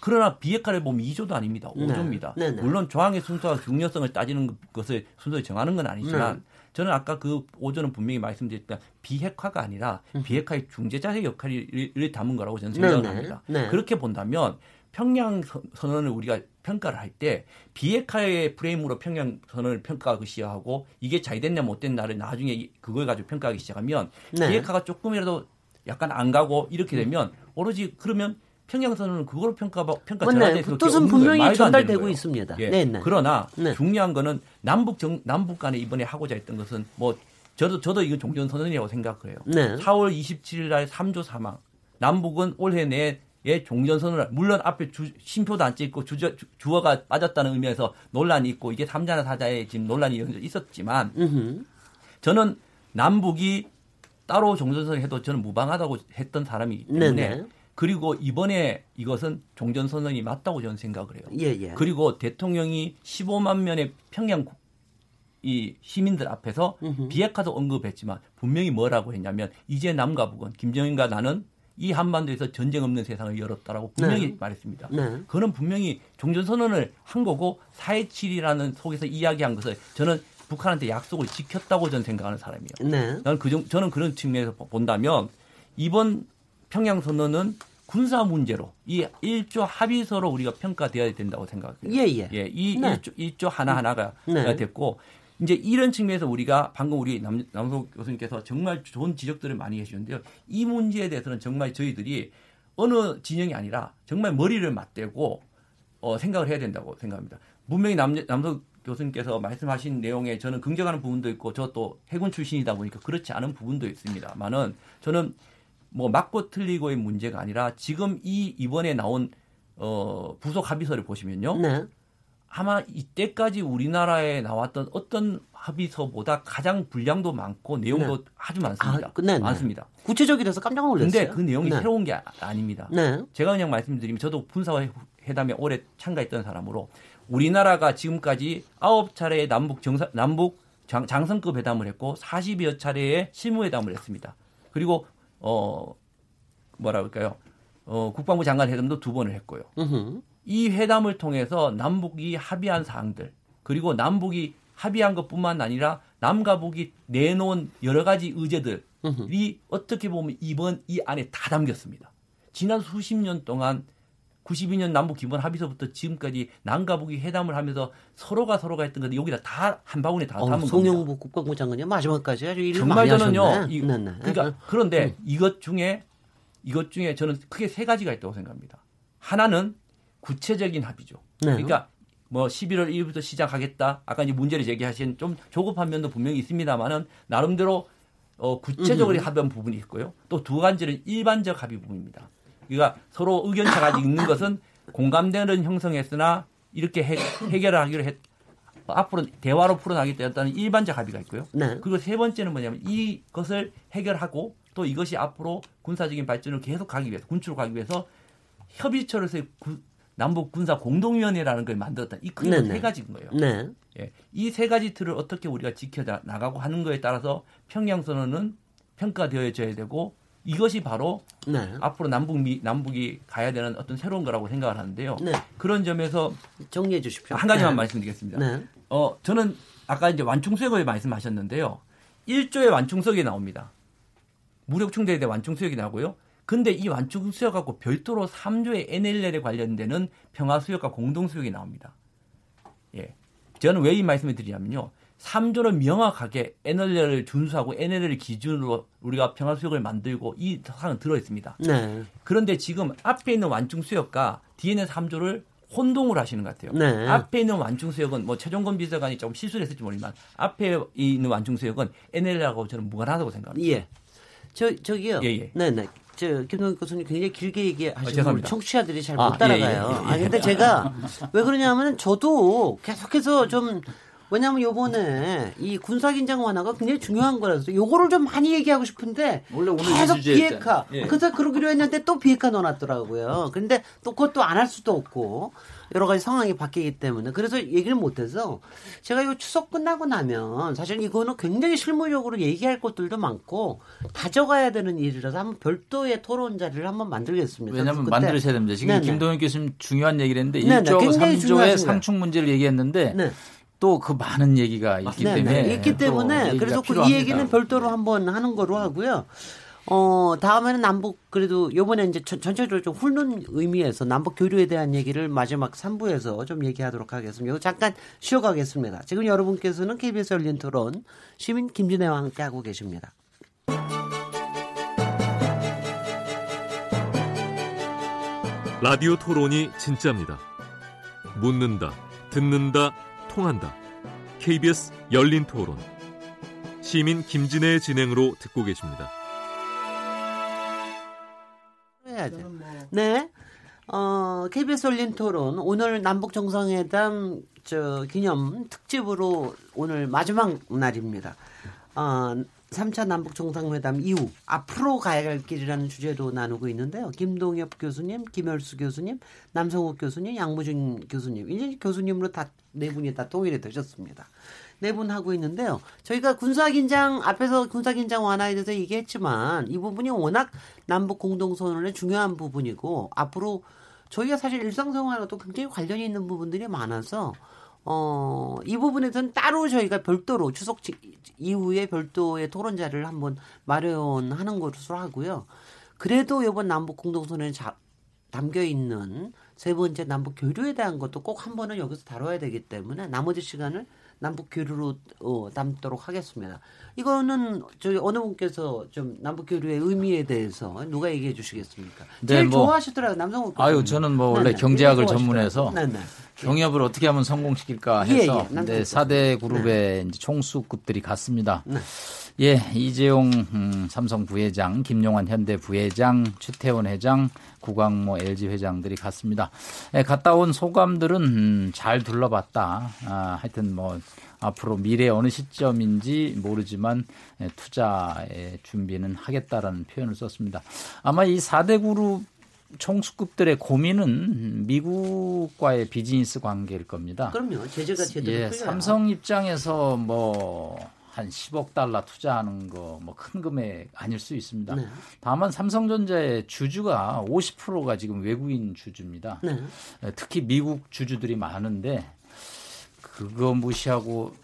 그러나 비핵화를 보면 2조도 아닙니다. 5조입니다. 네. 네, 네. 물론 조항의 순서와 중요성을 따지는 것을 순서를 정하는 건 아니지만 네. 저는 아까 그 5조는 분명히 말씀드렸지만 비핵화가 아니라 비핵화의 중재자의 역할을 담은 거라고 저는 생각을 네, 합니다. 그렇게 본다면 평양 선언을 우리가 평가를 할 때 비핵화의 프레임으로 평양 선언을 평가하기 시작하고 이게 잘 됐냐 못 됐냐를 나중에 그걸 가지고 평가하기 시작하면 네. 비핵화가 조금이라도 약간 안 가고 이렇게 되면 오로지 그러면 평양 선언은 그걸로 평가 평가 전환될 그 뜻은 분명히 전달되고 있습니다. 예. 네, 네. 그러나 네. 중요한 거는 남북 정, 남북 간에 이번에 하고자 했던 것은 뭐 저도 저도 이건 종전 선언이라고 생각해요. 네. 4월 27일 날 3조 사망. 남북은 올해 내에 예, 종전선언을 물론 앞에 주, 심표도 안 찍고 주저, 주, 어가 빠졌다는 의미에서 논란이 있고 이게 삼자나 사자에 지금 논란이 있었지만 으흠. 저는 남북이 따로 종전선언 해도 저는 무방하다고 했던 사람이기 때문에 네네. 그리고 이번에 이것은 종전선언이 맞다고 저는 생각을 해요. 예, 예. 그리고 대통령이 15만 명의 평양 이 시민들 앞에서. 비핵화도 언급했지만 분명히 뭐라고 했냐면 이제 남과 북은 김정인과 나는 이 한반도에서 전쟁 없는 세상을 열었다라고 분명히 네. 말했습니다. 네. 그는 분명히 종전선언을 한 거고 4.27이라는 속에서 이야기한 것을 저는 북한한테 약속을 지켰다고 저는 생각하는 사람이에요. 네. 나는 그 정, 저는 그런 측면에서 본다면 이번 평양선언은 군사 문제로 이 1조 합의서로 우리가 평가되어야 된다고 생각해요. 예, 예. 예, 이 네. 1조, 1조 하나하나가 네. 됐고 이제 이런 측면에서 우리가 방금 우리 남, 남석 교수님께서 정말 좋은 지적들을 많이 해주셨는데요. 이 문제에 대해서는 정말 저희들이 어느 진영이 아니라 정말 머리를 맞대고 어, 생각을 해야 된다고 생각합니다. 분명히 남, 남석 교수님께서 말씀하신 내용에 저는 긍정하는 부분도 있고 저 또 해군 출신이다 보니까 그렇지 않은 부분도 있습니다만은 저는 뭐 맞고 틀리고의 문제가 아니라 지금 이 이번에 나온 어, 부속 합의서를 보시면요. 네. 아마 이때까지 우리나라에 나왔던 어떤 합의서보다 가장 분량도 많고 내용도 네. 아주 많습니다. 아, 네, 네. 많습니다. 구체적이라서 깜짝 놀랐어요. 근데 그 내용이 네. 새로운 게 아, 닙니다 네. 제가 그냥 말씀드리면 저도 군사회담에 오래 참가했던 사람으로 우리나라가 지금까지 아홉 차례의 남북 정상 남북 장, 장성급 회담을 했고 40여 차례의 실무회담을 했습니다. 그리고 어 뭐라 그럴까요? 어 국방부 장관 회담도 두 번을 했고요. 으흠. 이 회담을 통해서 남북이 합의한 사항들 그리고 남북이 합의한 것뿐만 아니라 남과 북이 내놓은 여러 가지 의제들이 어떻게 보면 이번 이 안에 다 담겼습니다. 지난 수십 년 동안 92년 남북 기본 합의서부터 지금까지 남과 북이 회담을 하면서 서로가 서로가 했던 건데 여기다 다 한 바구니에 다 어, 담은 겁니다. 송영국 국방부 장관이 마지막까지 아주 일을 정말 저는요. 이, 네, 네. 그러니까 그런데 음. 이것 중에 이것 중에 저는 크게 세 가지가 있다고 생각합니다. 하나는 구체적인 합의죠. 네. 그러니까 뭐 11월 1일부터 시작하겠다. 아까 이제 문제를 제기하신 좀 조급한 면도 분명히 있습니다만은 나름대로 어 구체적으로 합의한 부분이 있고요. 또 두 가지는 일반적 합의 부분입니다. 그러니까 서로 의견차가 있는 것은 공감대는 형성했으나 이렇게 해, 해결을 하기로 했 앞으로 대화로 풀어나겠다는 일반적 합의가 있고요. 네. 그리고 세 번째는 뭐냐면 이것을 해결하고 또 이것이 앞으로 군사적인 발전을 계속 가기 위해서 군추로 가기 위해서 협의체로서의 남북 군사 공동위원회라는 걸 만들었다. 이 크게 세 가지인 거예요. 네. 예. 이 세 가지 틀을 어떻게 우리가 지켜 나가고 하는 거에 따라서 평양 선언은 평가되어져야 되고 이것이 바로 네. 앞으로 남북 미, 남북이 가야 되는 어떤 새로운 거라고 생각을 하는데요. 네. 그런 점에서 정리해 주십시오. 한 가지만 네. 말씀드리겠습니다. 네. 어, 저는 아까 이제 완충수역을 말씀하셨는데요. 1조의 완충수역이 나옵니다. 무력 충돌에 대한 완충수역이 나오고요. 근데 이 완충 수역 갖고 별도로 3조의 NLL에 관련되는 평화 수역과 공동 수역이 나옵니다. 예. 저는 왜 이 말씀을 드리냐면요. 3조는 명확하게 NLL을 준수하고 NLL을 기준으로 우리가 평화 수역을 만들고 이 사항은 들어 있습니다. 네. 그런데 지금 앞에 있는 완충 수역과 뒤에 있는 3조를 혼동을 하시는 것 같아요. 네. 앞에 있는 완충 수역은 뭐 최종건 비서관이 조금 실수를 했을지 모르지만 앞에 있는 완충 수역은 NLL하고 저는 무관하다고 생각합니다. 예. 저 저기요. 예, 예. 네, 네. 저 김동익 교수님 굉장히 길게 얘기하시는 아, 청취자들이 잘못 아, 따라가요. 예, 예, 예. 아 근데 제가 [laughs] 왜 그러냐면 저도 계속해서 좀 왜냐하면 요번에 이 군사긴장 완화가 굉장히 중요한 거라서 요거를 좀 많이 얘기하고 싶은데 원래 오늘 계속 비핵화 예. 그래서 그러기로 했는데 또 비핵화 넣어놨더라고요. 그런데 또 그것도 안 할 수도 없고 여러 가지 상황이 바뀌기 때문에 그래서 얘기를 못해서 제가 이거 추석 끝나고 나면 사실 이거는 굉장히 실무적으로 얘기할 것들도 많고 가져가야 되는 일이라서 한번 별도의 토론 자리를 한번 만들겠습니다. 왜냐하면 만들으셔야 됩니다. 지금 네네. 김동현 교수님 중요한 얘기를 했는데 1조 3조의 상충 문제를 얘기했는데 네. 또 그 많은 얘기가 있기 네네, 때문에 네. 있기 때문에 그래서 그 이 얘기는 별도로 한번 하는 거로 하고요. 어, 다음에는 남북, 그래도 요번에 이제 전, 전체적으로 좀 훑는 의미에서 남북 교류에 대한 얘기를 마지막 3부에서 좀 얘기하도록 하겠습니다. 이거 잠깐 쉬어가겠습니다. 지금 여러분께서는 KBS 열린 토론 시민 김진애와 함께 하고 계십니다. 라디오 토론이 진짜입니다. 묻는다, 듣는다, 통한다. KBS 열린 토론. 시민 김진애의 진행으로 듣고 계십니다. 네. 어, KBS 열린 토론 오늘 남북 정상회담 저 기념 특집으로 오늘 마지막 날입니다. 어, 3차 남북 정상회담 이후 앞으로 가야 할 길이라는 주제로 나누고 있는데요. 김동엽 교수님, 김열수 교수님, 남성욱 교수님, 양무준 교수님 이제 교수님으로 다 네 분이 다 통일이 되셨습니다. 네 분 하고 있는데요. 저희가 군사긴장 앞에서 군사긴장 완화에 대해서 얘기했지만 이 부분이 워낙 남북 공동선언의 중요한 부분이고 앞으로 저희가 사실 일상생활과도 굉장히 관련이 있는 부분들이 많아서 어, 이 부분에서는 따로 저희가 별도로 추석 이후에 별도의 토론자를 한번 마련하는 것으로 하고요. 그래도 이번 남북 공동선언에 자, 담겨 있는 세 번째 남북 교류에 대한 것도 꼭 한 번은 여기서 다뤄야 되기 때문에 나머지 시간을 남북 교류로 어, 담도록 하겠습니다. 이거는 저희 어느 분께서 좀 남북 교류의 의미에 대해서 누가 얘기해 주시겠습니까? 네, 제일 뭐, 좋아하시더라고요, 남성욱. 아유, 저는 뭐 원래 네네, 경제학을 전문해서 네네. 경협을 어떻게 하면 성공시킬까 예, 해서 예, 예, 네, 4대 그룹의 네. 총수급들이 갔습니다. 네. 예, 이재용 음, 삼성 부회장, 김용환 현대 부회장, 최태원 회장, 구광모 LG 회장들이 갔습니다. 예, 갔다 온 소감들은 음, 잘 둘러봤다. 아, 하여튼 뭐 앞으로 미래 어느 시점인지 모르지만 예, 투자의 준비는 하겠다라는 표현을 썼습니다. 아마 이 4대 그룹 총수급들의 고민은 미국과의 비즈니스 관계일 겁니다. 그럼요. 제재가 제대로 예, 삼성 입장에서 뭐 한 10억 달러 투자하는 거 뭐 큰 금액 아닐 수 있습니다. 네. 다만 삼성전자의 주주가 50%가 지금 외국인 주주입니다. 네. 예, 특히 미국 주주들이 많은데 그거 무시하고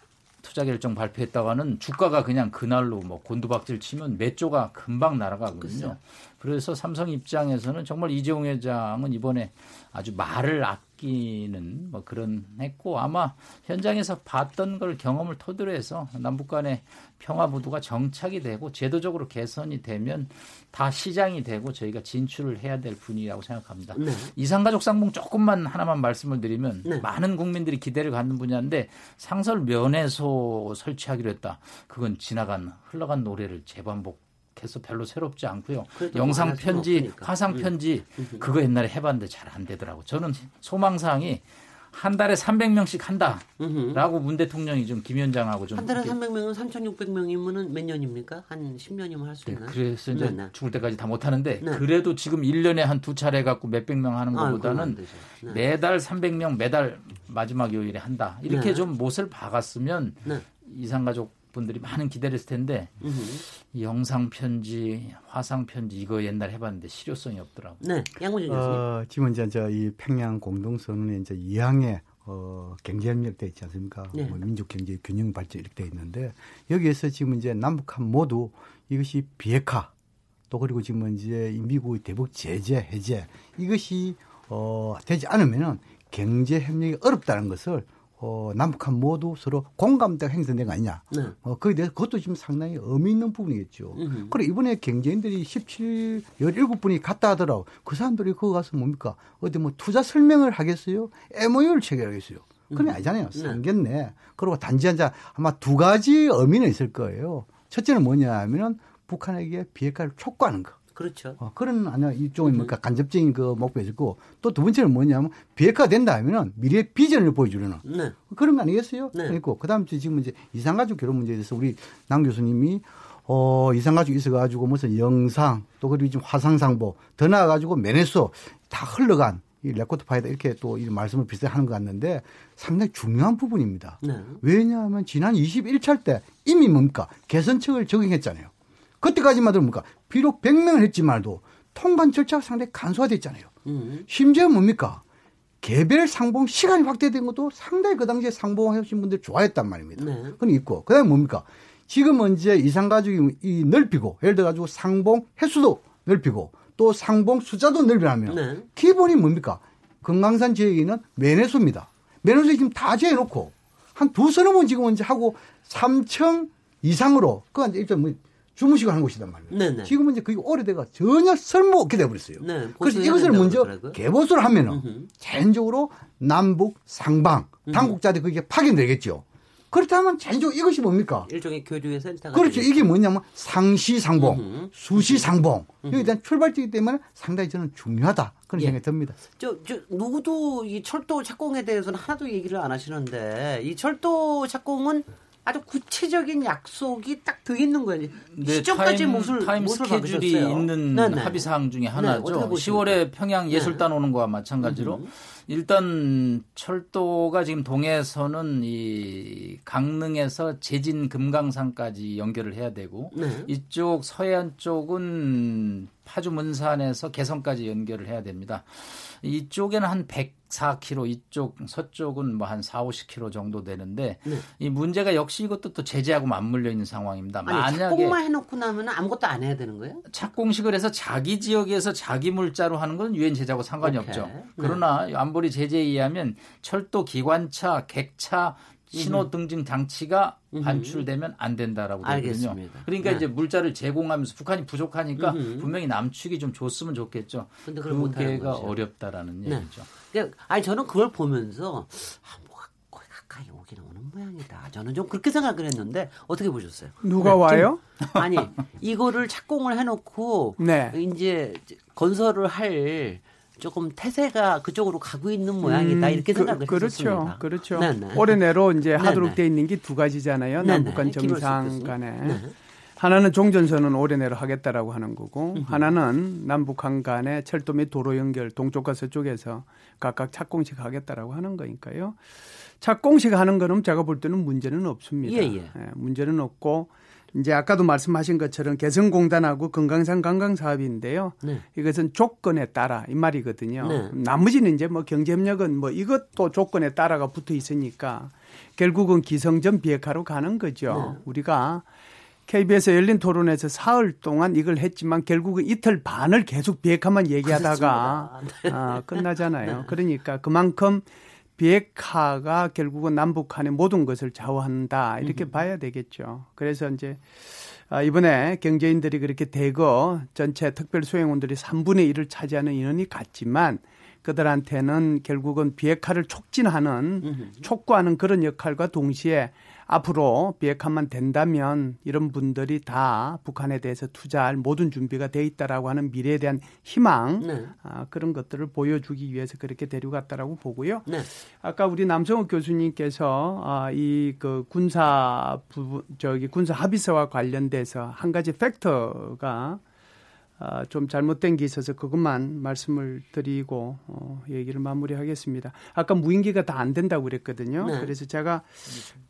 투자 결정 발표했다가는 주가가 그냥 그날로 뭐 곤두박질 치면 몇 조가 금방 날아가거든요. 그래서 삼성 입장에서는 정말 이재용 회장은 이번에 아주 말을 아끼 는 뭐 그런 했고 아마 현장에서 봤던 걸 경험을 토대로 해서 남북 간의 평화 무도가 정착이 되고 제도적으로 개선이 되면 다 시장이 되고 저희가 진출을 해야 될 분이라고 생각합니다. 네. 이산가족 상봉 조금만 하나만 말씀을 드리면 네. 많은 국민들이 기대를 갖는 분야인데 상설 면회소 설치하기로 했다. 그건 지나간 흘러간 노래를 재반복 해서 별로 새롭지 않고요. 영상 편지, 화상 편지 음. 그거 옛날에 해봤는데 잘 안 되더라고. 저는 소망사항이 한 달에 300명씩 한다라고 문 대통령이 좀 김현장하고 좀 한 달에 300명은 3,600명이면은 몇 년입니까? 한 10년이면 할 수 있나? 네, 그래서 이제 네, 네. 죽을 때까지 다 못 하는데 네. 그래도 지금 1년에 한 두 차례 갖고 몇백 명 하는 아, 것보다는 아, 매달 300명 매달 마지막 요일에 한다. 이렇게 네. 좀 못을 박았으면 네. 이상가족 분들이 많은 기대를 했을 텐데 영상 편지, 화상 편지 이거 옛날 해봤는데 실효성이 없더라고요. 네, 양호진 교수님. 어, 지금 이제 이 평양 공동선언에 이제 이항에 어, 경제협력 돼 있지 않습니까? 네. 뭐 민족 경제 균형 발전 이렇게 돼 있는데 여기에서 지금 이제 남북한 모두 이것이 비핵화 또 그리고 지금 이제 미국의 대북 제재 해제 이것이 어 되지 않으면은 경제 협력이 어렵다는 것을 어, 남북한 모두 서로 공감대가 형성된 거 아니냐. 네. 어, 거기에 대해서 그것도 지금 상당히 의미 있는 부분이겠죠. 으흠. 그래, 이번에 경제인들이 17, 17분이 갔다 하더라고. 그 사람들이 거기 가서 뭡니까? 어디 뭐 투자 설명을 하겠어요? MOU를 체결하겠어요? 그건 아니잖아요. 상견례. 네. 그리고 단지 한자 아마 두 가지 의미는 있을 거예요. 첫째는 뭐냐 하면은 북한에게 비핵화를 촉구하는 거. 그렇죠. 어, 그런 아니야 이쪽은 뭐까 간접적인 그 목표가 있고 또 두 번째는 뭐냐면 비핵화 된다 하면은 미래 비전을 보여주려는 네. 그런 거 아니겠어요? 네. 그리고 그다음 지금 이제 이상가족 결혼 문제에 대해서 우리 남 교수님이 어 이상가족 있어가지고 무슨 영상 또 그리고 지금 화상상보 더 나아가지고 메네소 다 흘러간 이 레코드판이다 이렇게 또 이 말씀을 비슷하게 하는 것 같는데 상당히 중요한 부분입니다. 네. 왜냐하면 지난 21차 때 이미 뭡니까 개선책을 적용했잖아요. 그때까지만 들으니까 비록 100명을 했지만도 통관 절차가 상당히 간소화됐잖아요. 음. 심지어 뭡니까? 개별 상봉 시간이 확대된 것도 상당히 그 당시에 상봉하신 분들 좋아했단 말입니다. 네. 그건 있고. 그 다음에 뭡니까? 지금은 이제 이산가족이 이 넓히고, 예를 들어가지고 상봉 횟수도 넓히고, 또 상봉 숫자도 넓히면 네. 기본이 뭡니까? 금강산 지역에는 매매소입니다. 매매소 지금 다 재해놓고, 한 두 서너 번 지금 이제 하고 3층 이상으로, 그건 일단 뭐 주무시고 하는 곳이단 말이에요. 네네. 지금은 이제 그게 오래돼가 전혀 쓸모 없게 돼버렸어요. 네, 그래서 이것을 먼저 개보수를 하면은 자연적으로 남북 상방 당국자들 그게 파견되겠죠. 그렇다면 자연적으로 이것이 뭡니까? 일종의 교류의 센터가 그렇죠. 되겠죠. 이게 뭐냐면 상시상봉, 수시상봉 여기에 대한 출발점이기 때문에 상당히 저는 중요하다 그런 예. 생각이 듭니다. 저, 저 누구도 이 철도 착공에 대해서는 하나도 얘기를 안 하시는데 이 철도 착공은 아주 구체적인 약속이 딱 돼 있는 거예요. 네, 시점까지 못을 타임 못을 스케줄이. 있는 네네. 합의 사항 중에 네, 하나죠. 네, 10월에 평양 예술단 네. 오는 거와 마찬가지로 음. 일단 철도가 지금 동해선은 이 강릉에서 제진 금강산까지 연결을 해야 되고 네. 이쪽 서해안 쪽은 파주 문산에서 개성까지 연결을 해야 됩니다. 이쪽에는 한 104km, 이쪽 서쪽은 뭐 한 4, 50km 정도 되는데 네. 이 문제가 역시 이것도 또 제재하고 맞물려 있는 상황입니다. 아니, 만약에 착공만 해놓고 나면 아무것도 안 해야 되는 거예요? 착공식을 해서 자기 지역에서 자기 물자로 하는 건 유엔 제재하고 상관이 오케이. 없죠. 네. 그러나 안보리 제재에 의하면 철도 기관차, 객차 신호 등증 장치가 반출되면 안 된다라고 되거든요. 그러니까 네. 이제 물자를 제공하면서 북한이 부족하니까 음흠. 분명히 남측이 좀 줬으면 좋겠죠. 근데 그게가 어렵다라는 네. 얘기죠. 그러니까 아니 저는 그걸 보면서 아, 뭐가 거의 가까이 오기는 오는 모양이다. 저는 좀 그렇게 생각을 했는데 어떻게 보셨어요? 누가 네. 와요? [laughs] 아니 이거를 착공을 해놓고 네. 이제 건설을 할 조금 태세가 그쪽으로 가고 있는 모양이다 음, 이렇게 그, 생각을 그, 그렇죠, 했었습니다. 그렇죠. 네네. 올해 내로 이제 하도록 돼 있는 게 두 가지잖아요. 남북한 정상 간에. 네. 하나는 종전선은 올해 내로 하겠다라고 하는 거고 음흠. 하나는 남북한 간의 철도 및 도로 연결 동쪽과 서쪽에서 각각 착공식 하겠다라고 하는 거니까요. 착공식 하는 거는 제가 볼 때는 문제는 없습니다. 예, 예. 예, 문제는 없고 이제 아까도 말씀하신 것처럼 개성공단하고 건강산 관광 사업인데요. 네. 이것은 조건에 따라 이 말이거든요. 네. 나머지는 이제 뭐 경제협력은 뭐 이것도 조건에 따라가 붙어 있으니까 결국은 기성전 비핵화로 가는 거죠. 네. 우리가 KBS 열린 토론에서 사흘 동안 이걸 했지만 결국은 이틀 반을 계속 비핵화만 얘기하다가 아, 끝나잖아요. 네. 그러니까 그만큼 비핵화가 결국은 남북한의 모든 것을 좌우한다 이렇게 음. 봐야 되겠죠. 그래서 이제 아, 이번에 경제인들이 그렇게 대거 전체 특별 수행원들이 3분의 1을 차지하는 인원이 같지만 그들한테는 결국은 비핵화를 촉진하는 촉구하는 그런 역할과 동시에 앞으로 비핵화만 된다면 이런 분들이 다 북한에 대해서 투자할 모든 준비가 돼 있다라고 하는 미래에 대한 희망 네. 아, 그런 것들을 보여주기 위해서 그렇게 데려갔다라고 보고요. 네. 아까 우리 남성욱 교수님께서 아, 이그 군사 부분 저기 군사 합의서와 관련돼서 한 가지 팩터가 아, 좀 잘못된 게 있어서 그것만 말씀을 드리고 어, 얘기를 마무리하겠습니다. 아까 무인기가 다 안 된다고 그랬거든요. 네. 그래서 제가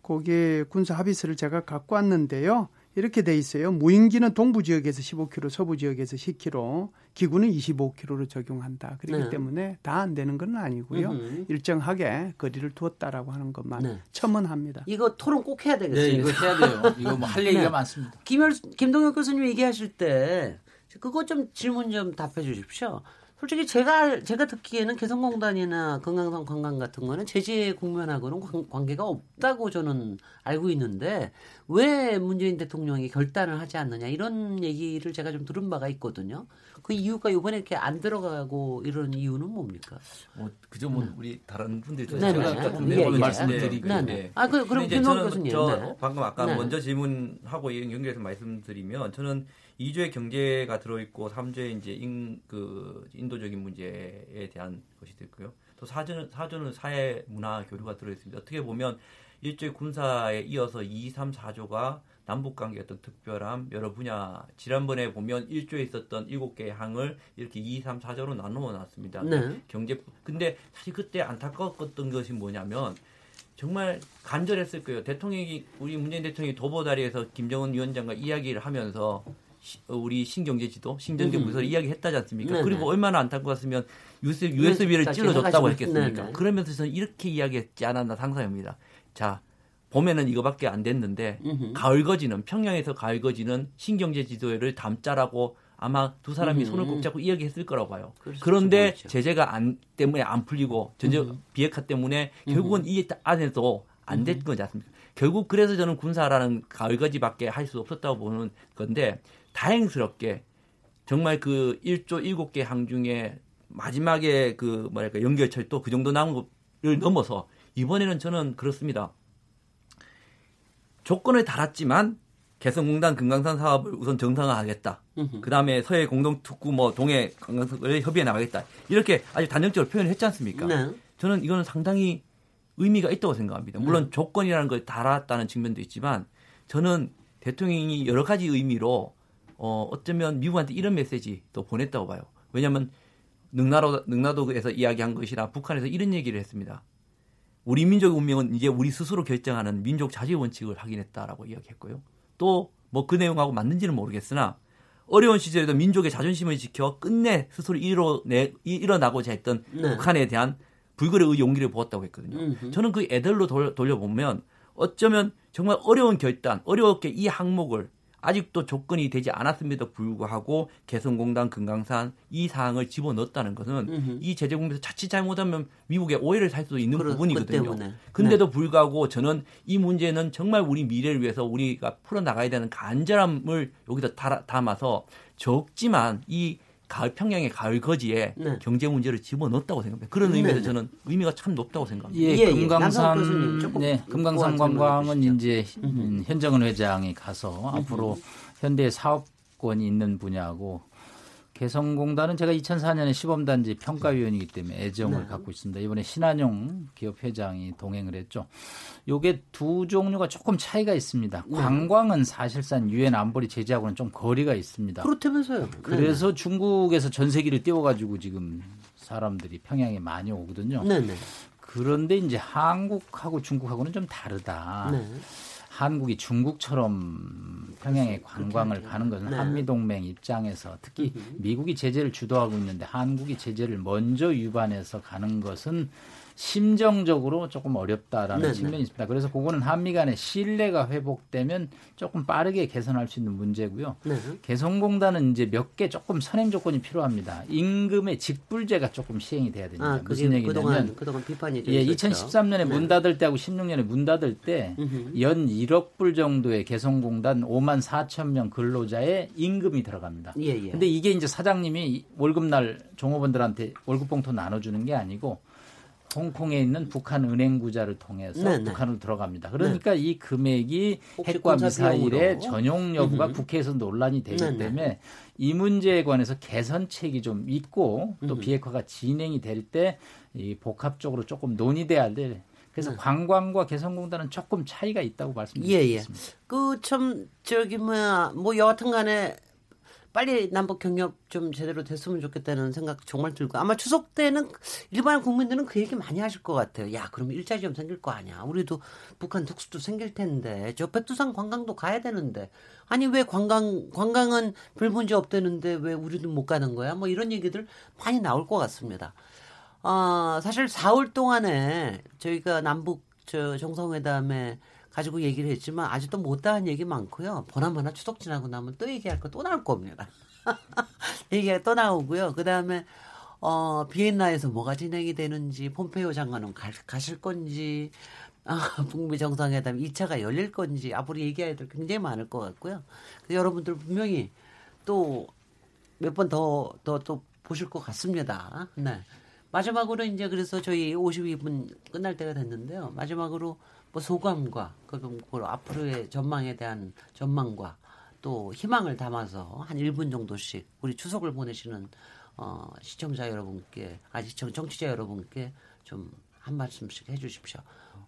거기에 군사 합의서를 제가 갖고 왔는데요. 이렇게 돼 있어요. 무인기는 동부 지역에서 15km, 서부 지역에서 10km, 기구는 25km로 적용한다. 그렇기 네. 때문에 다 안 되는 건 아니고요. 음흠. 일정하게 거리를 두었다라고 하는 것만 네. 첨언합니다. 이거 토론 꼭 해야 되겠어요. 네, 이거 해야 돼요. 이거 뭐 할 [laughs] 얘기가 네. 많습니다. 김열 김동혁 교수님 얘기하실 때 그거 좀 질문 좀 답해 주십시오. 솔직히 제가 제가 듣기에는 개성공단이나 건강성 관광 같은 거는 제재 국면하고는 관, 계가 없다고 저는 알고 있는데 왜 문재인 대통령이 결단을 하지 않느냐 이런 얘기를 제가 좀 들은 바가 있거든요. 그 이유가 이번에 이렇게 안 들어가고 이런 이유는 뭡니까? 뭐 그저 뭐 네. 우리 다른 분들도 네, 제가 네. 같은 예, 예. 말씀드리고 네, 네. 아 그, 그럼 김동 교수님 저 네. 방금 아까 네. 먼저 질문하고 연결해서 말씀드리면 저는 2조의 경제가 들어있고 3조의 이제 인, 그 인도적인 문제에 대한 것이 있고요. 또 4조는, 4조는 사회 문화 교류가 들어있습니다. 어떻게 보면 1조의 군사에 이어서 2, 3, 4조가 남북 관계 어떤 특별함 여러 분야 지난번에 보면 1조에 있었던 7개의 항을 이렇게 2, 3, 4조로 나누어 놨습니다. 네. 경제 근데 사실 그때 안타까웠던 것이 뭐냐면 정말 간절했을 거예요. 대통령이 우리 문재인 대통령이 도보다리에서 김정은 위원장과 이야기를 하면서 어, 우리 신경제 지도 신경제 부서를 음. 이야기했다지 않습니까? 네네. 그리고 얼마나 안타까웠으면 USB, USB를 찔러줬다고 했겠습니까? 네네. 그러면서 저는 이렇게 이야기했지 않았나 상상합니다. 자, 봄에는 이거밖에 안 됐는데 음흠. 가을 거지는 평양에서 가을 거지는 신경제 지도를 담자라고 아마 두 사람이 음흠. 손을 꼭 잡고 이야기했을 거라고 봐요. 그런데. 제재가 안 때문에 안 풀리고 전제 비핵화 때문에 결국은 이 안에도 안 된 거지 않습니까? 결국 그래서 저는 군사라는 가을 거지밖에 할 수 없었다고 보는 건데 다행스럽게 정말 그 1조 7개 항 중에 마지막에 그 뭐랄까 연결철도 그 정도 남은 것을 넘어서 이번에는 저는 그렇습니다. 조건을 달았지만 개성공단 금강산 사업을 우선 정상화하겠다. 그 다음에 서해 공동특구 뭐 동해 관광을 협의해 나가겠다. 이렇게 아주 단정적으로 표현을 했지 않습니까? 네. 저는 이거는 상당히 의미가 있다고 생각합니다. 물론 네. 조건이라는 걸 달았다는 측면도 있지만 저는 대통령이 여러 가지 의미로 어, 어쩌면 미국한테 이런 메시지도 보냈다고 봐요. 왜냐하면 능나도, 능나도에서 이야기한 것이나 북한에서 이런 얘기를 했습니다. 우리 민족의 운명은 이제 우리 스스로 결정하는 민족 자주 원칙을 확인했다라고 이야기했고요. 또 뭐 그 내용하고 맞는지는 모르겠으나 어려운 시절에도 민족의 자존심을 지켜 끝내 스스로 일어내, 일어나고자 했던 네. 북한에 대한 불굴의 용기를 보았다고 했거든요. 음흠. 저는 그 애들로 돌려보면 어쩌면 정말 어려운 결단, 어렵게 이 항목을 아직도 조건이 되지 않았음에도 불구하고 개성공단 금강산 이 사항을 집어넣었다는 것은 음흠. 이 제재공에서 자칫 잘못하면 미국의 오해를 살 수도 있는 그런, 부분이거든요. 그 근데도 네. 불구하고 저는 이 문제는 정말 우리 미래를 위해서 우리가 풀어나가야 되는 간절함을 여기다 담아서 적지만 이 가을 평양의 가을 거지에 네. 경제 문제를 집어넣었다고 생각합니다. 그런 네, 의미에서 네. 저는 의미가 참 높다고 생각합니다. 예, 예, 예. 금강산 네, 금강산 관광은 이제 음, 현정은 회장이 가서 앞으로 현대 사업권이 있는 분야고 개성공단은 제가 2004년에 시범단지 평가위원이기 때문에 애정을 네. 갖고 있습니다. 이번에 신한용 기업 회장이 동행을 했죠. 요게 두 종류가 조금 차이가 있습니다. 네. 관광은 사실상 유엔 안보리 제재하고는 좀 거리가 있습니다. 그렇다면서요. 그래서 네. 중국에서 전세기를 띄워가지고 지금 사람들이 평양에 많이 오거든요. 네. 그런데 이제 한국하고 중국하고는 좀 다르다. 네. 한국이 중국처럼 평양에 관광을 가는 것은 네. 한미 동맹 입장에서 특히 미국이 제재를 주도하고 있는데 한국이 제재를 먼저 위반해서 가는 것은 심정적으로 조금 어렵다라는 네네. 측면이 있습니다. 그래서 그거는 한미 간의 신뢰가 회복되면 조금 빠르게 개선할 수 있는 문제고요. 네. 개성공단은 이제 몇 개 조금 선행 조건이 필요합니다. 임금의 직불제가 조금 시행이 돼야 됩니다. 아, 무슨 얘기냐면 그동안, 그동안 비판이 예, 2013년에 네. 문 닫을 때하고 16년에 문 닫을 때 연 1억 불 정도의 개성공단 5만 4천 명 근로자의 임금이 들어갑니다. 예, 예. 근데 이게 이제 사장님이 월급날 종업원들한테 월급 봉투 나눠주는 게 아니고 홍콩에 있는 북한 은행 구자를 통해서 네네. 네. 북한으로 들어갑니다. 그러니까 네. 이 금액이 핵과 미사일의 전용 여부가 음흠. 국회에서 논란이 되기 네네. 네. 때문에 이 문제에 관해서 개선책이 좀 있고 또 음흠. 비핵화가 진행이 될 때 이 복합적으로 조금 논의돼야 될 그래서 네. 관광과 개성공단은 조금 차이가 있다고 말씀드리겠습니다. 예, 예. 그 참 저기 뭐야 뭐 여하튼간에 빨리 남북 경협 좀 제대로 됐으면 좋겠다는 생각 정말 들고 아마 추석 때는 일반 국민들은 그 얘기 많이 하실 것 같아요. 야, 그럼 일자리 좀 생길 거 아니야. 우리도 북한 특수도 생길 텐데 저 백두산 관광도 가야 되는데 아니 왜 관광 관광은 별 문제 없대는데 왜 우리도 못 가는 거야? 뭐 이런 얘기들 많이 나올 것 같습니다. 어, 사실 4월 동안에 저희가 남북 저 정상회담에 가지고 얘기를 했지만 아직도 못다 한 얘기 많고요. 보나마나 추석 지나고 나면 또 얘기할 거 또 나올 겁니다. [laughs] 얘기가 또 나오고요. 그 다음에 어, 비엔나에서 뭐가 진행이 되는지, 폼페이오 장관은 가, 가실 건지, 아, [laughs] 북미 정상회담 2차가 열릴 건지, 앞으로 얘기해야 될 굉장히 많을 것 같고요. 여러분들 분명히 또 몇 번 더, 더, 또 보실 것 같습니다. 네. 마지막으로 이제 그래서 저희 52분 끝날 때가 됐는데요. 마지막으로 뭐 소감과 그럼 그 앞으로의 전망에 대한 전망과 또 희망을 담아서 한 1분 정도씩 우리 추석을 보내시는 어, 시청자 여러분께, 아, 시청, 정치자 여러분께 좀 한 말씀씩 해 주십시오.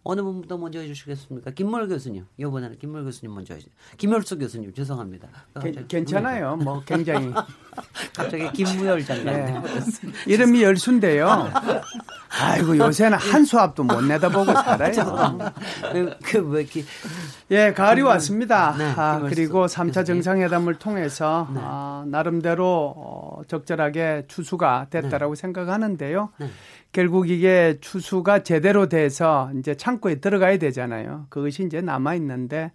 어느 분부터 먼저 해주시겠습니까? 김몰 교수님. 이번에는 김몰 교수님 먼저 해주세요. 김열수 교수님, 죄송합니다. 게, 괜찮아요. 뭐 굉장히. [laughs] 갑자기 김무열 장관. 네. [laughs] 이름이 열수인데요. 아이고, 요새는 한 수압도 못 내다보고 살아요. [laughs] 그, 뭐 이렇게. 예, 가을이 왔습니다. 네, 아, 그리고 3차 정상회담을 통해서 네. 아, 나름대로 어, 적절하게 추수가 됐다라고 네. 생각하는데요. 네. 결국 이게 추수가 제대로 돼서 이제 창고에 들어가야 되잖아요. 그것이 이제 남아 있는데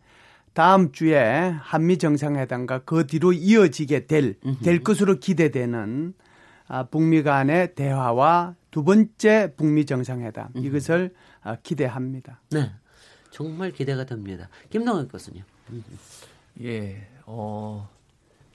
다음 주에 한미 정상회담과 그 뒤로 이어지게 될, 될 것으로 기대되는 아, 북미 간의 대화와 두 번째 북미 정상회담 이것을 아, 기대합니다. 네. 정말 기대가 됩니다. 김동현 교수님. 예, 어,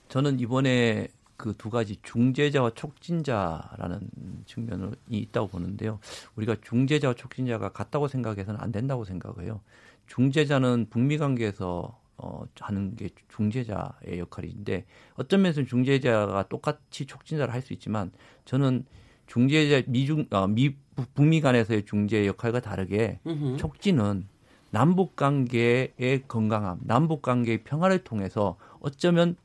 저는 이번에 그 두 가지 중재자와 촉진자라는 측면이 있다고 보는데요. 우리가 중재자와 촉진자가 같다고 생각해서는 안 된다고 생각해요. 중재자는 북미 관계에서 어, 하는 게 중재자의 역할인데 어떤 면에서는 중재자가 똑같이 촉진자를 할 수 있지만 저는 중재자 미중 어, 미 북미 간에서의 중재 역할과 다르게 으흠. 촉진은 남북 관계의 건강함, 남북 관계의 평화를 통해서 어쩌면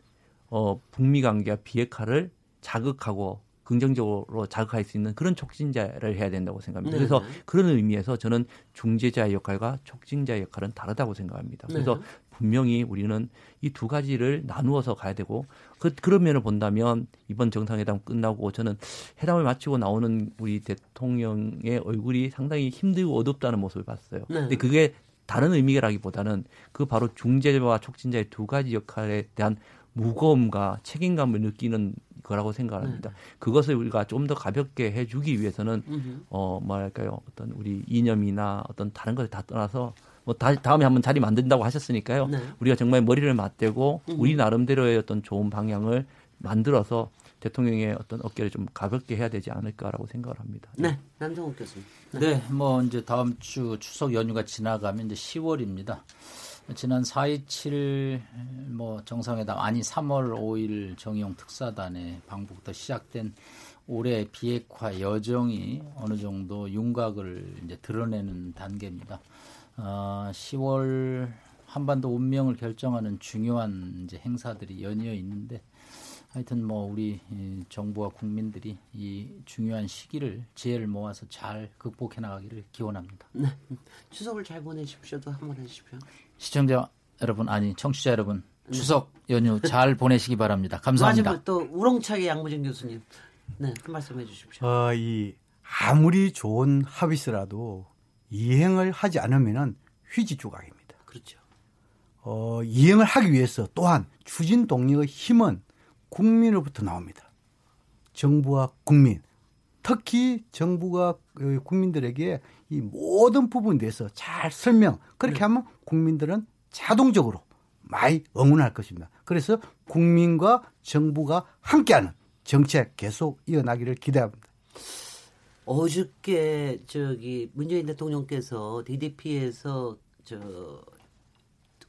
어, 북미 관계와 비핵화를 자극하고 긍정적으로 자극할 수 있는 그런 촉진자를 해야 된다고 생각합니다. 네. 그래서 그런 의미에서 저는 중재자의 역할과 촉진자의 역할은 다르다고 생각합니다. 네. 그래서 네. 분명히 우리는 이 두 가지를 나누어서 가야 되고 그, 그런 면을 본다면 이번 정상회담 끝나고 저는 회담을 마치고 나오는 우리 대통령의 얼굴이 상당히 힘들고 어둡다는 모습을 봤어요. 네. 근데 그게 다른 의미라기보다는 그 바로 중재와 촉진자의 두 가지 역할에 대한 무거움과 책임감을 느끼는 거라고 생각합니다. 네. 그것을 우리가 좀 더 가볍게 해주기 위해서는 어 뭐랄까요 어떤 우리 이념이나 어떤 다른 것을 다 떠나서 뭐 다, 다음에 한번 자리 만든다고 하셨으니까요. 네. 우리가 정말 머리를 맞대고 우리 나름대로의 어떤 좋은 방향을 만들어서 대통령의 어떤 어깨를 좀 가볍게 해야 되지 않을까라고 생각을 합니다. 네, 남성욱 교수님. 네. 네, 뭐 이제 다음 주 추석 연휴가 지나가면 이제 10월입니다. 지난 4.27뭐 정상회담 아니 3월 5일 정의용 특사단의 방북부터 시작된 올해 비핵화 여정이 어느 정도 윤곽을 이제 드러내는 단계입니다. 어, 10월 한반도 운명을 결정하는 중요한 이제 행사들이 연이어 있는데 하여튼 뭐 우리 정부와 국민들이 이 중요한 시기를 지혜를 모아서 잘 극복해 나가기를 기원합니다. 네. 추석을 잘 보내십시오도 한번 해주십시오. 시청자 여러분 아니 청취자 여러분 네. 추석 연휴 잘 보내시기 바랍니다. 감사합니다. 마지막 또 우렁차게 양무진 교수님 네, 한 말씀 해주십시오. 어, 이 아무리 좋은 합의서라도 이행을 하지 않으면은 휘지 조각입니다. 그렇죠. 어, 이행을 하기 위해서 또한 추진 동력의 힘은 국민으로부터 나옵니다. 정부와 국민, 특히 정부가 그 국민들에게 이 모든 부분에 대해서 잘 설명, 그렇게 네. 하면 국민들은 자동적으로 많이 응원할 것입니다. 그래서 국민과 정부가 함께하는 정책 계속 이어나기를 기대합니다. 어저께 저기 문재인 대통령께서 DDP에서 저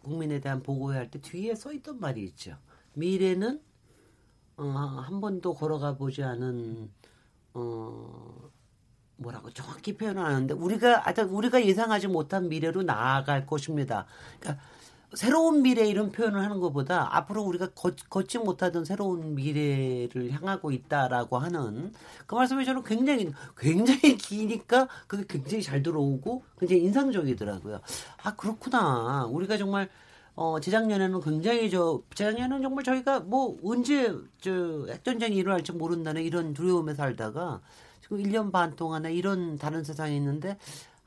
국민에 대한 보고회 할 때 뒤에 써 있던 말이 있죠. 미래는 어, 한 번도 걸어가 보지 않은 어 뭐라고 정확히 표현하는데 우리가 아직 우리가 예상하지 못한 미래로 나아갈 것입니다. 그러니까 새로운 미래 이런 표현을 하는 것보다 앞으로 우리가 걷, 걷지 못하던 새로운 미래를 향하고 있다라고 하는 그 말씀이 저는 굉장히 굉장히 기니까 그게 굉장히 잘 들어오고 굉장히 인상적이더라고요. 아 그렇구나. 우리가 정말 어, 재작년에는 굉장히 저, 재작년에는 정말 저희가 뭐 언제 저 핵전쟁이 일어날지 모른다는 이런 두려움에 살다가 지금 1년 반 동안에 이런 다른 세상에 있는데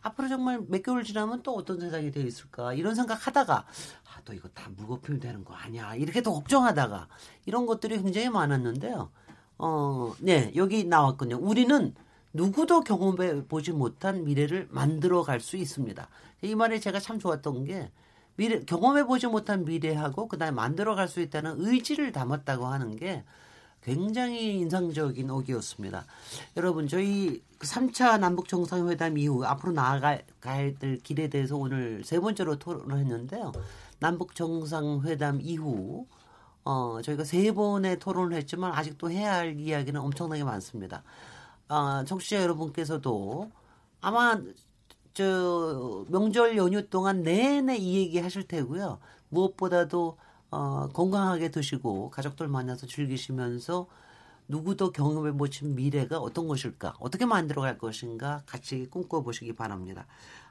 앞으로 정말 몇 개월 지나면 또 어떤 세상이 되어 있을까 이런 생각 하다가 아, 또 이거 다 무거피면 되는 거 아니야 이렇게 또 걱정하다가 이런 것들이 굉장히 많았는데요. 어, 네 여기 나왔군요. 우리는 누구도 경험해 보지 못한 미래를 만들어 갈 수 있습니다. 이 말이 제가 참 좋았던 게 미래 경험해 보지 못한 미래하고 그다음에 만들어 갈 수 있다는 의지를 담았다고 하는 게 굉장히 인상적인 어기였습니다. 여러분, 저희 3차 그 남북 정상회담 이후 앞으로 나아갈 될 길에 대해서 오늘 세 번째로 토론을 했는데요. 남북 정상회담 이후 어, 저희가 세 번의 토론을 했지만 아직도 해야 할 이야기는 엄청나게 많습니다. 아, 청취자 여러분께서도 아마 저 명절 연휴 동안 내내 이 얘기 하실 테고요. 무엇보다도 어, 건강하게 드시고 가족들 만나서 즐기시면서 누구도 경험해 보신 미래가 어떤 것일까, 어떻게 만들어 갈 것인가 같이 꿈꿔보시기 바랍니다.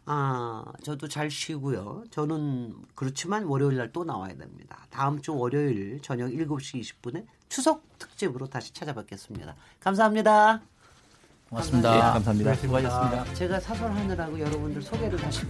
아, 저도 잘 쉬고요. 저는 그렇지만 월요일 날 또 나와야 됩니다. 다음 주 월요일 저녁 7시 20분에 추석 특집으로 다시 찾아뵙겠습니다. 감사합니다. 고맙습니다. 감사합니다. 네, 감사합니다. 수고하셨습니다. 제가 사설하느라고 여러분들 소개를 다시.